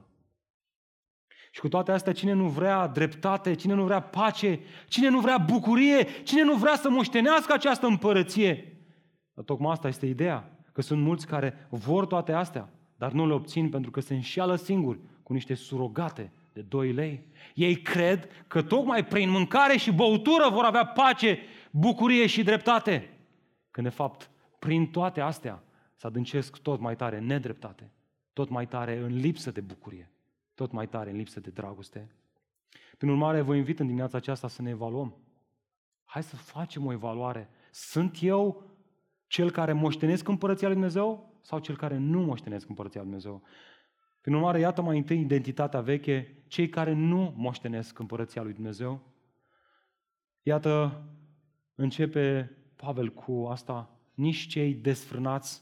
Și cu toate astea, cine nu vrea dreptate, cine nu vrea pace, cine nu vrea bucurie, cine nu vrea să moștenească această împărăție? Dar tocmai asta este ideea, că sunt mulți care vor toate astea, dar nu le obțin pentru că se înșeală singuri cu niște surogate de 2 lei. Ei cred că tocmai prin mâncare și băutură vor avea pace, bucurie și dreptate. Când de fapt, prin toate astea, să adâncesc tot mai tare nedreptate, tot mai tare în lipsă de bucurie tot mai tare în lipsă de dragoste. Prin urmare, vă invit în dimineața aceasta să ne evaluăm. Hai să facem o evaluare. Sunt eu cel care moștenesc împărăția lui Dumnezeu sau cel care nu moștenesc împărăția lui Dumnezeu? Prin urmare, iată mai întâi identitatea veche, cei care nu moștenesc împărăția lui Dumnezeu. Iată, începe Pavel cu asta, nici cei desfrânați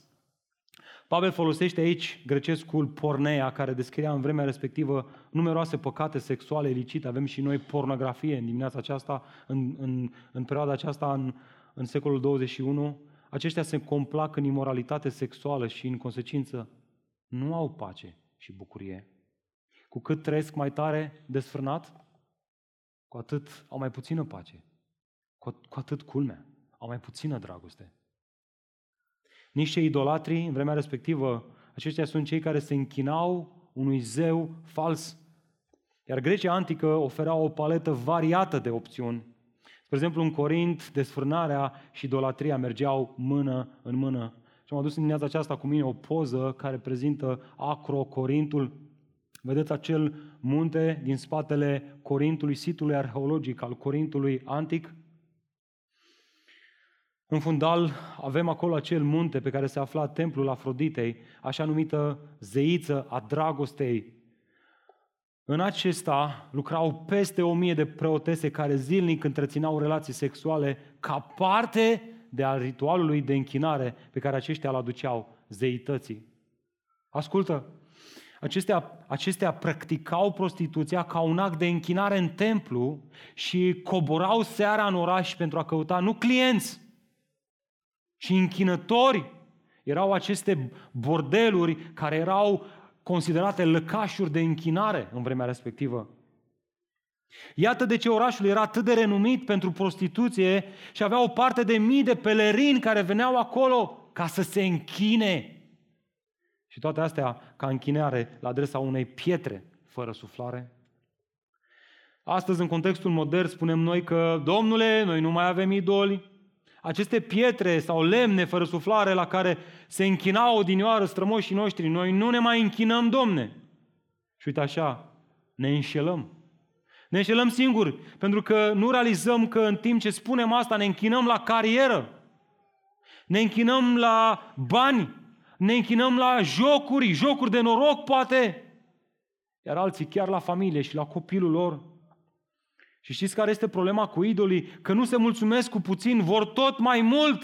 Pavel folosește aici grecescul pornea, care descria în vremea respectivă numeroase păcate sexuale ilicite. Avem și noi pornografie în dimineața aceasta, în, în, în perioada aceasta, în, în secolul 21. Aceștia se complac în imoralitate sexuală și, în consecință, nu au pace și bucurie. Cu cât trăiesc mai tare desfrânat, cu atât au mai puțină pace. Cu, cu atât culmea, au mai puțină dragoste. Niște idolatri, în vremea respectivă, aceștia sunt cei care se închinau unui zeu fals. Iar Grecia antică oferea o paletă variată de opțiuni. Spre exemplu, în Corint, desfrânarea și idolatria mergeau mână în mână. Și am adus în dimineața aceasta cu mine o poză care prezintă Acro-Corintul. Vedeți acel munte din spatele Corintului, sitului arheologic al Corintului antic? În fundal avem acolo acel munte pe care se afla templul Afroditei, așa numită zeiță a dragostei. În acesta lucrau peste o mie de preotese care zilnic întreținau relații sexuale ca parte de al ritualului de închinare pe care aceștia îl aduceau zeității. Ascultă, acestea, acestea practicau prostituția ca un act de închinare în templu și coborau seara în oraș pentru a căuta nu clienți, și închinători erau aceste bordeluri care erau considerate lăcașuri de închinare în vremea respectivă. Iată de ce orașul era atât de renumit pentru prostituție și avea o parte de mii de pelerini care veneau acolo ca să se închine. Și toate astea ca închinare la adresa unei pietre fără suflare. Astăzi, în contextul modern, spunem noi că, domnule, noi nu mai avem idoli, aceste pietre sau lemne fără suflare la care se închinau odinioară strămoșii noștri, noi nu ne mai închinăm, Domne. Și uite așa, ne înșelăm. Ne înșelăm singuri, pentru că nu realizăm că în timp ce spunem asta ne închinăm la carieră, ne închinăm la bani, ne închinăm la jocuri, jocuri de noroc poate, iar alții chiar la familie și la copilul lor. Și știți care este problema cu idolii? Că nu se mulțumesc cu puțin, vor tot mai mult.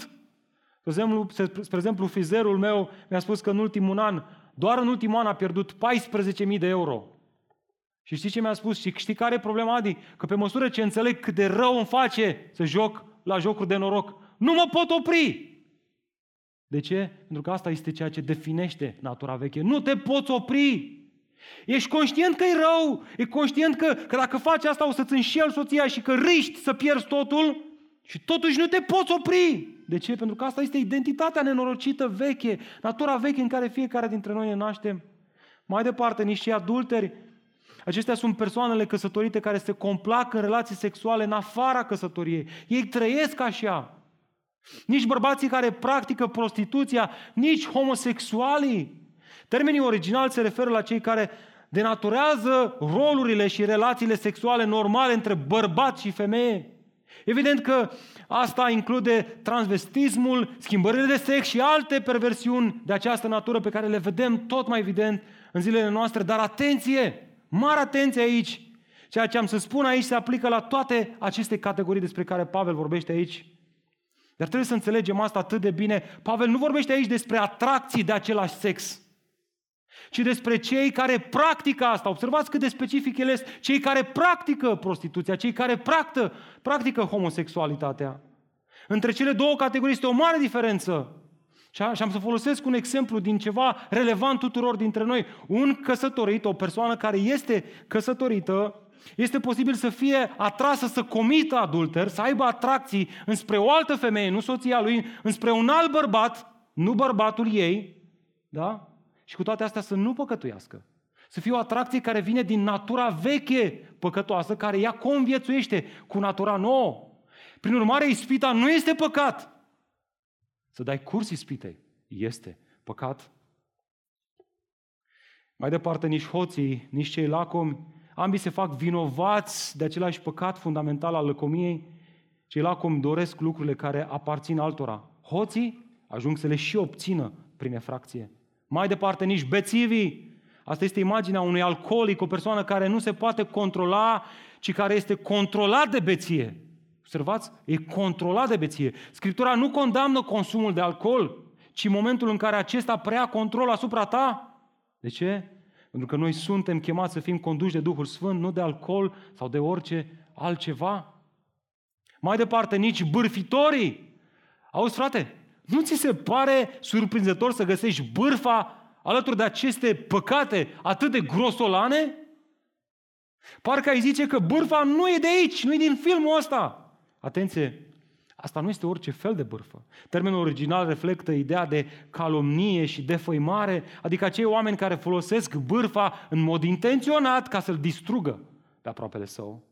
Spre exemplu, spre exemplu fizerul meu mi-a spus că în ultimul an, doar în ultimul an a pierdut 14.000 de euro. Și știți ce mi-a spus? Și știi care e problema, Adi? Că pe măsură ce înțeleg cât de rău îmi face să joc la jocuri de noroc, nu mă pot opri. De ce? Pentru că asta este ceea ce definește natura veche. Nu te poți opri. Ești conștient că e rău, e conștient că, că dacă faci asta o să-ți înșel soția și că riști să pierzi totul și totuși nu te poți opri. De ce? Pentru că asta este identitatea nenorocită veche, natura veche în care fiecare dintre noi ne naștem. Mai departe, nici cei adulteri, acestea sunt persoanele căsătorite care se complac în relații sexuale în afara căsătoriei. Ei trăiesc așa. Nici bărbații care practică prostituția, nici homosexualii. Termenii originali se referă la cei care denaturează rolurile și relațiile sexuale normale între bărbat și femeie. Evident că asta include transvestismul, schimbările de sex și alte perversiuni de această natură pe care le vedem tot mai evident în zilele noastre, dar atenție, mare atenție aici. Ceea ce am să spun aici se aplică la toate aceste categorii despre care Pavel vorbește aici. Dar trebuie să înțelegem asta atât de bine. Pavel nu vorbește aici despre atracții de același sex ci despre cei care practică asta. Observați cât de specific el este. Cei care practică prostituția, cei care practică, practică homosexualitatea. Între cele două categorii este o mare diferență. Și am să folosesc un exemplu din ceva relevant tuturor dintre noi. Un căsătorit, o persoană care este căsătorită, este posibil să fie atrasă să comită adulter, să aibă atracții înspre o altă femeie, nu soția lui, înspre un alt bărbat, nu bărbatul ei, da? Și cu toate astea să nu păcătuiască. Să fie o atracție care vine din natura veche păcătoasă, care ea conviețuiește cu natura nouă. Prin urmare, ispita nu este păcat. Să dai curs ispitei este păcat. Mai departe, nici hoții, nici cei lacomi, ambii se fac vinovați de același păcat fundamental al lăcomiei. Cei lacomi doresc lucrurile care aparțin altora. Hoții ajung să le și obțină prin efracție. Mai departe, nici bețivii. Asta este imaginea unui alcoolic, o persoană care nu se poate controla, ci care este controlat de beție. Observați? E controlat de beție. Scriptura nu condamnă consumul de alcool, ci în momentul în care acesta prea control asupra ta. De ce? Pentru că noi suntem chemați să fim conduși de Duhul Sfânt, nu de alcool sau de orice altceva. Mai departe, nici bârfitorii. Auzi, frate, nu ți se pare surprinzător să găsești bârfa alături de aceste păcate atât de grosolane? Parcă ai zice că bârfa nu e de aici, nu e din filmul ăsta. Atenție, asta nu este orice fel de bârfă. Termenul original reflectă ideea de calomnie și defăimare, adică acei oameni care folosesc bârfa în mod intenționat ca să-l distrugă pe aproapele său.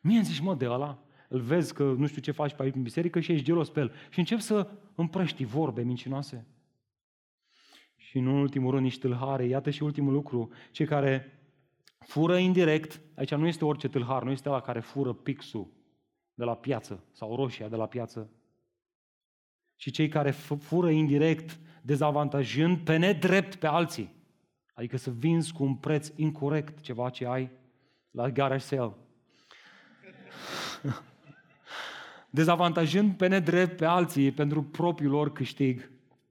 Mie îmi zici, mă, de ăla, îl vezi că nu știu ce faci pe aici în biserică și ești gelos pe el. Și începi să împrăști vorbe mincinoase. Și nu în ultimul rând nici tâlhare. Iată și ultimul lucru. Cei care fură indirect, aici nu este orice tâlhar, nu este la care fură pixul de la piață sau roșia de la piață. Și cei care fură indirect, dezavantajând pe nedrept pe alții. Adică să vinzi cu un preț incorrect ceva ce ai la garage sale. dezavantajând pe nedrept pe alții pentru propriul lor câștig.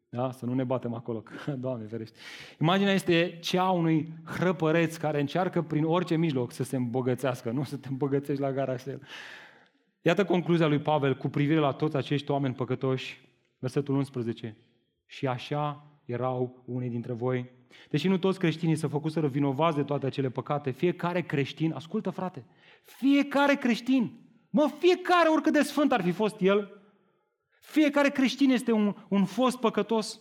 Da? Să nu ne batem acolo, Doamne ferește. Imaginea este cea a unui hrăpăreț care încearcă prin orice mijloc să se îmbogățească, nu să te îmbogățești la gara el. Iată concluzia lui Pavel cu privire la toți acești oameni păcătoși, versetul 11. Și așa erau unii dintre voi. Deși nu toți creștinii se făcuseră vinovați de toate acele păcate, fiecare creștin, ascultă frate, fiecare creștin Mă, fiecare, oricât de sfânt ar fi fost el, fiecare creștin este un, un fost păcătos.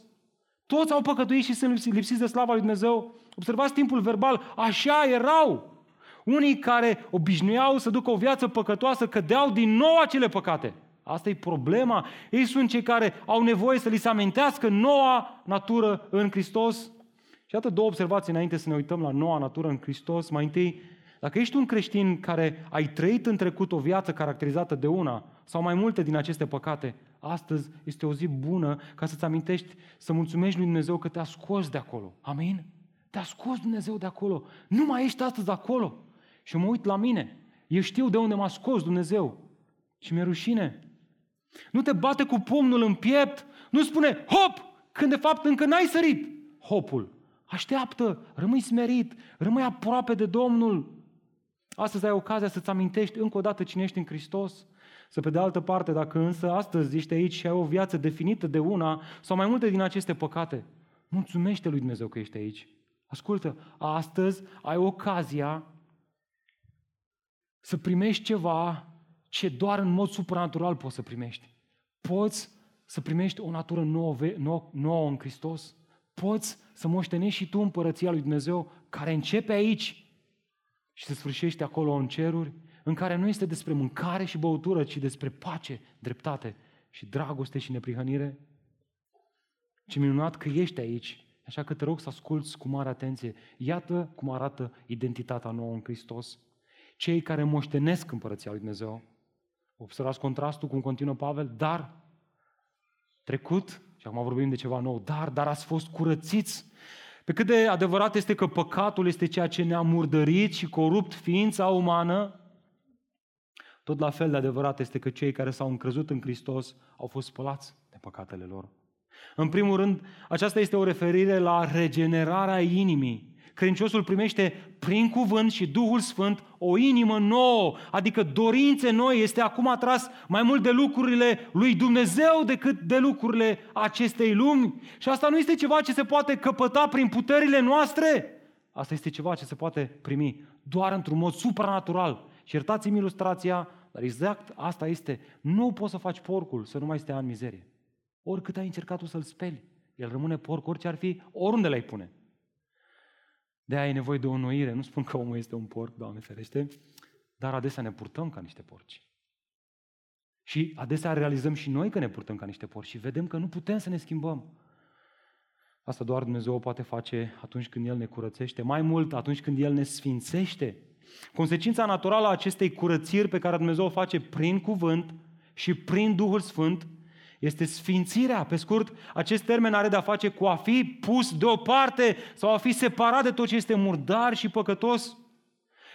Toți au păcătuit și sunt lipsiți de slava lui Dumnezeu. Observați timpul verbal, așa erau. Unii care obișnuiau să ducă o viață păcătoasă cădeau din nou acele păcate. Asta e problema. Ei sunt cei care au nevoie să li se amintească noua natură în Hristos. Și iată două observații înainte să ne uităm la noua natură în Hristos. Mai întâi, dacă ești un creștin care ai trăit în trecut o viață caracterizată de una sau mai multe din aceste păcate, astăzi este o zi bună ca să-ți amintești să mulțumești lui Dumnezeu că te-a scos de acolo. Amin? Te-a scos Dumnezeu de acolo. Nu mai ești astăzi acolo. Și mă uit la mine. Eu știu de unde m-a scos Dumnezeu. Și mi-e rușine. Nu te bate cu pumnul în piept. Nu spune hop, când de fapt încă n-ai sărit hopul. Așteaptă, rămâi smerit, rămâi aproape de Domnul. Astăzi ai ocazia să-ți amintești încă o dată cine ești în Hristos. Să pe de altă parte, dacă însă astăzi ești aici și ai o viață definită de una sau mai multe din aceste păcate, mulțumește lui Dumnezeu că ești aici. Ascultă, astăzi ai ocazia să primești ceva ce doar în mod supranatural poți să primești. Poți să primești o natură nouă, nouă, nouă în Hristos. Poți să moștenești și tu împărăția lui Dumnezeu care începe aici și se sfârșește acolo în ceruri, în care nu este despre mâncare și băutură, ci despre pace, dreptate și dragoste și neprihănire. Ce minunat că ești aici, așa că te rog să asculți cu mare atenție. Iată cum arată identitatea nouă în Hristos. Cei care moștenesc împărăția lui Dumnezeu. Observați contrastul cum continuă Pavel, dar trecut, și acum vorbim de ceva nou, dar, dar ați fost curățiți pe cât de adevărat este că păcatul este ceea ce ne-a murdărit și corupt ființa umană, tot la fel de adevărat este că cei care s-au încrezut în Hristos au fost spălați de păcatele lor. În primul rând, aceasta este o referire la regenerarea inimii. Credinciosul primește prin cuvânt și Duhul Sfânt o inimă nouă, adică dorințe noi, este acum atras mai mult de lucrurile lui Dumnezeu decât de lucrurile acestei lumi. Și asta nu este ceva ce se poate căpăta prin puterile noastre, asta este ceva ce se poate primi doar într-un mod supranatural. Și iertați-mi ilustrația, dar exact asta este. Nu poți să faci porcul să nu mai stea în mizerie. Oricât ai încercat tu să-l speli, el rămâne porc orice ar fi, oriunde l-ai pune. De aia e nevoie de o noire. Nu spun că omul este un porc, Doamne ferește, dar adesea ne purtăm ca niște porci. Și adesea realizăm și noi că ne purtăm ca niște porci și vedem că nu putem să ne schimbăm. Asta doar Dumnezeu o poate face atunci când El ne curățește, mai mult atunci când El ne sfințește. Consecința naturală a acestei curățiri pe care Dumnezeu o face prin cuvânt și prin Duhul Sfânt este sfințirea. Pe scurt, acest termen are de-a face cu a fi pus deoparte sau a fi separat de tot ce este murdar și păcătos.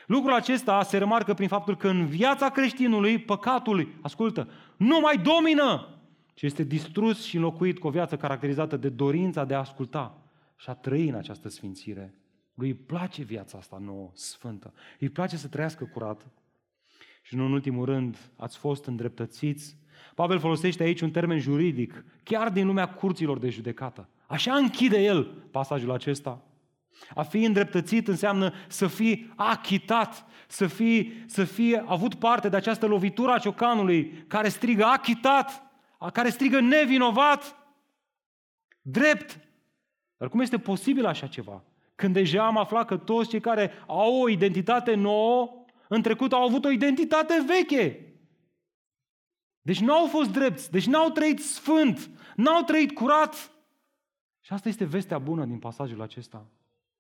Lucrul acesta se remarcă prin faptul că în viața creștinului, păcatul, ascultă, nu mai domină, ci este distrus și înlocuit cu o viață caracterizată de dorința de a asculta și a trăi în această sfințire. Lui îi place viața asta nouă, sfântă. Îi place să trăiască curat. Și nu în ultimul rând, ați fost îndreptățiți Pavel folosește aici un termen juridic, chiar din lumea curților de judecată. Așa închide el pasajul acesta. A fi îndreptățit înseamnă să fii achitat, să fii, să fie avut parte de această lovitură a ciocanului care strigă achitat, care strigă nevinovat, drept. Dar cum este posibil așa ceva? Când deja am aflat că toți cei care au o identitate nouă, în trecut au avut o identitate veche. Deci nu au fost drepți, deci n-au trăit sfânt, n-au trăit curat. Și asta este vestea bună din pasajul acesta.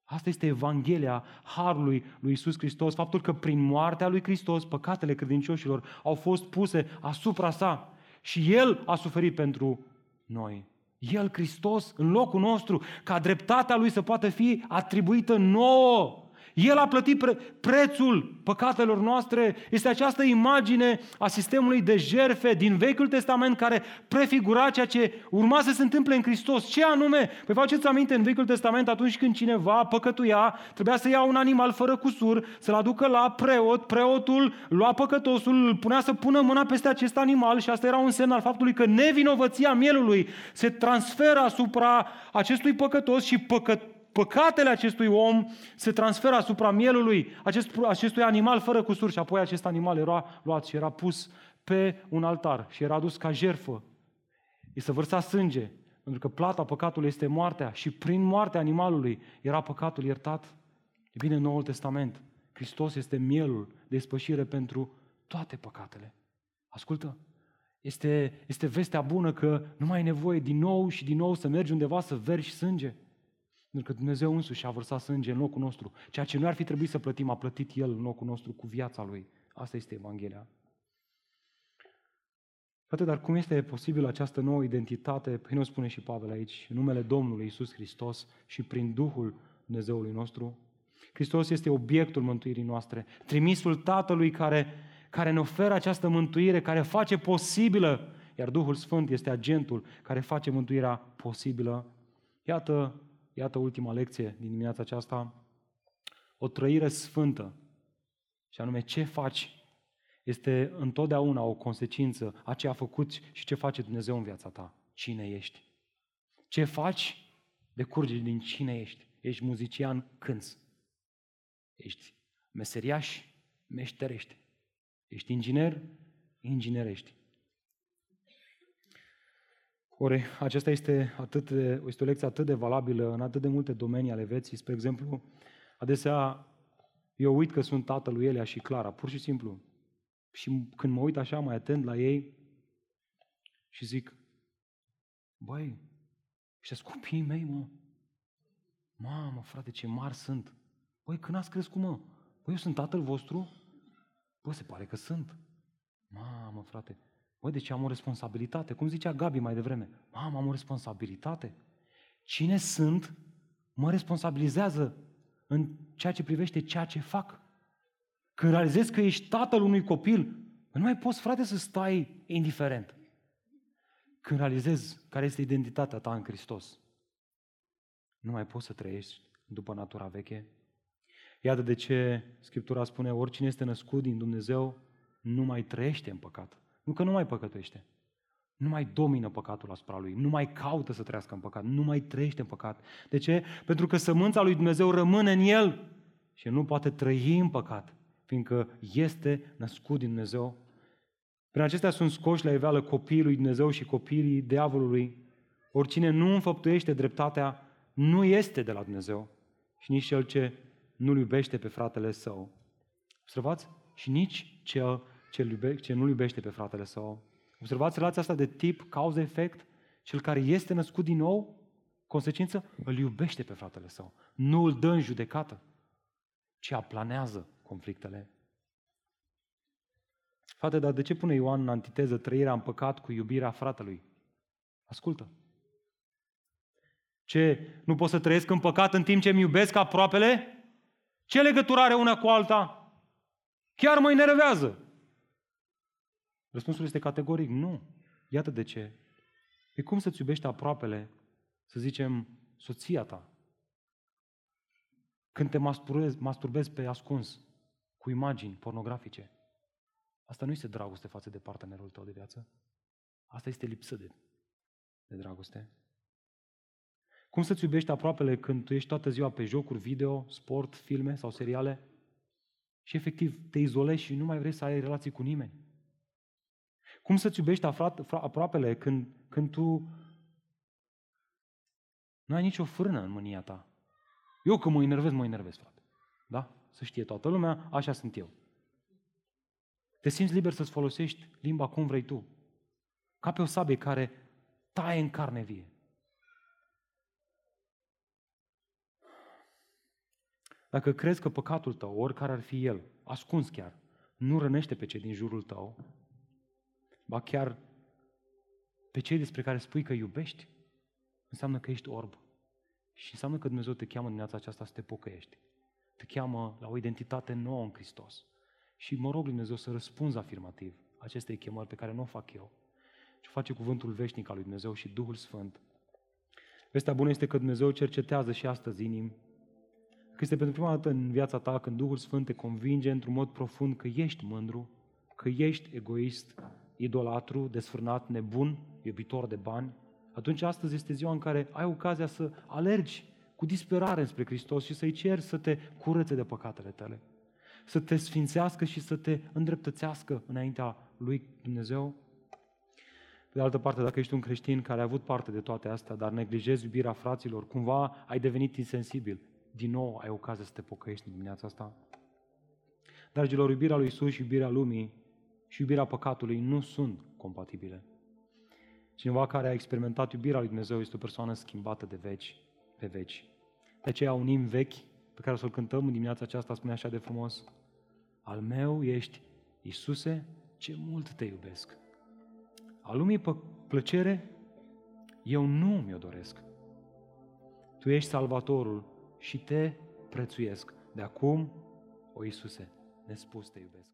Asta este Evanghelia Harului lui Isus Hristos, faptul că prin moartea lui Hristos păcatele credincioșilor au fost puse asupra sa și El a suferit pentru noi. El, Hristos, în locul nostru, ca dreptatea Lui să poată fi atribuită nouă. El a plătit pre- prețul păcatelor noastre. Este această imagine a sistemului de jerfe din Vechiul Testament care prefigura ceea ce urma să se întâmple în Hristos. Ce anume? Păi faceți aminte, în Vechiul Testament, atunci când cineva păcătuia, trebuia să ia un animal fără cusur, să-l aducă la preot, preotul lua păcătosul, îl punea să pună mâna peste acest animal și asta era un semn al faptului că nevinovăția mielului se transferă asupra acestui păcătos și păcăt păcatele acestui om se transferă asupra mielului acest, acestui animal fără cusur și apoi acest animal era luat și era pus pe un altar și era adus ca jerfă. Îi se vărsa sânge, pentru că plata păcatului este moartea și prin moartea animalului era păcatul iertat. E bine, în Noul Testament, Hristos este mielul de spășire pentru toate păcatele. Ascultă, Este, este vestea bună că nu mai ai nevoie din nou și din nou să mergi undeva să vergi sânge. Pentru că Dumnezeu însuși a vărsat sânge în locul nostru. Ceea ce nu ar fi trebuit să plătim, a plătit El în locul nostru cu viața Lui. Asta este Evanghelia. Frate, dar cum este posibil această nouă identitate? Păi nu spune și Pavel aici, în numele Domnului Isus Hristos și prin Duhul Dumnezeului nostru. Hristos este obiectul mântuirii noastre, trimisul Tatălui care, care ne oferă această mântuire, care face posibilă, iar Duhul Sfânt este agentul care face mântuirea posibilă. Iată, iată ultima lecție din dimineața aceasta, o trăire sfântă, și anume ce faci este întotdeauna o consecință a ce a făcut și ce face Dumnezeu în viața ta. Cine ești? Ce faci decurge din cine ești. Ești muzician, cânți. Ești meseriaș, meșterești. Ești inginer, inginerești. Ori aceasta este, atât de, este o lecție atât de valabilă în atât de multe domenii ale vieții. Spre exemplu, adesea eu uit că sunt tatăl lui Elia și Clara, pur și simplu. Și când mă uit așa mai atent la ei și zic, băi, ăștia copiii mei, mă. Mamă, frate, ce mari sunt. Băi, când ați crescut, mă? Băi, eu sunt tatăl vostru? Bă, se pare că sunt. Mamă, frate. Băi, deci am o responsabilitate. Cum zicea Gabi mai devreme. Mamă, am o responsabilitate. Cine sunt mă responsabilizează în ceea ce privește ceea ce fac. Când realizezi că ești tatăl unui copil, nu mai poți, frate, să stai indiferent. Când realizezi care este identitatea ta în Hristos, nu mai poți să trăiești după natura veche. Iată de ce Scriptura spune, oricine este născut din Dumnezeu nu mai trăiește în păcat. Nu că nu mai păcătuiește, nu mai domină păcatul asupra lui, nu mai caută să trăiască în păcat, nu mai trăiește în păcat. De ce? Pentru că sămânța lui Dumnezeu rămâne în el și nu poate trăi în păcat fiindcă este născut din Dumnezeu. Prin acestea sunt scoși la iveală copiii lui Dumnezeu și copiii diavolului. Oricine nu înfăptuiește dreptatea nu este de la Dumnezeu și nici cel ce nu iubește pe fratele său. Observați? Și nici cel ce, iube, ce nu iubește pe fratele său. Observați relația asta de tip cauza-efect? Cel care este născut din nou, consecință, îl iubește pe fratele său. Nu îl dă în judecată, ci aplanează conflictele. Frate, dar de ce pune Ioan în antiteză trăirea în păcat cu iubirea fratelui? Ascultă. Ce? Nu pot să trăiesc în păcat în timp ce îmi iubesc aproapele? Ce legătură are una cu alta? Chiar mă enervează. Răspunsul este categoric nu. Iată de ce. E cum să-ți iubești aproapele, să zicem, soția ta, când te masturbezi, masturbezi pe ascuns, cu imagini pornografice. Asta nu este dragoste față de partenerul tău de viață. Asta este lipsă de, de dragoste. Cum să-ți iubești aproapele când tu ești toată ziua pe jocuri video, sport, filme sau seriale și efectiv te izolezi și nu mai vrei să ai relații cu nimeni? Cum să-ți iubești aproapele când, când tu nu ai nicio frână în mânia ta? Eu când mă enervez, mă enervez, frate. Da? Să știe toată lumea, așa sunt eu. Te simți liber să-ți folosești limba cum vrei tu. Ca pe o sabie care taie în carne vie. Dacă crezi că păcatul tău, oricare ar fi el, ascuns chiar, nu rănește pe cei din jurul tău, ba chiar pe cei despre care spui că iubești, înseamnă că ești orb. Și înseamnă că Dumnezeu te cheamă în dimineața aceasta să te pocăiești. Te cheamă la o identitate nouă în Hristos. Și mă rog Dumnezeu să răspunzi afirmativ acestei chemări pe care nu o fac eu, ce face cuvântul veșnic al lui Dumnezeu și Duhul Sfânt. Vestea bună este că Dumnezeu cercetează și astăzi inimi. Că este pentru prima dată în viața ta când Duhul Sfânt te convinge într-un mod profund că ești mândru, că ești egoist, idolatru, desfrânat, nebun, iubitor de bani, atunci astăzi este ziua în care ai ocazia să alergi cu disperare spre Hristos și să-i ceri să te curățe de păcatele tale, să te sfințească și să te îndreptățească înaintea lui Dumnezeu. Pe de altă parte, dacă ești un creștin care a avut parte de toate astea, dar neglijezi iubirea fraților, cumva ai devenit insensibil, din nou ai ocazia să te pocăiești în dimineața asta. Dragilor, iubirea lui Isus și iubirea lumii și iubirea păcatului nu sunt compatibile. Cineva care a experimentat iubirea lui Dumnezeu este o persoană schimbată de veci pe veci. De aceea un imn vechi pe care o să-l cântăm în dimineața aceasta spune așa de frumos, Al meu ești, Iisuse, ce mult te iubesc. A lumii plăcere, eu nu mi-o doresc. Tu ești salvatorul și te prețuiesc. De acum, o Iisuse, nespus te iubesc.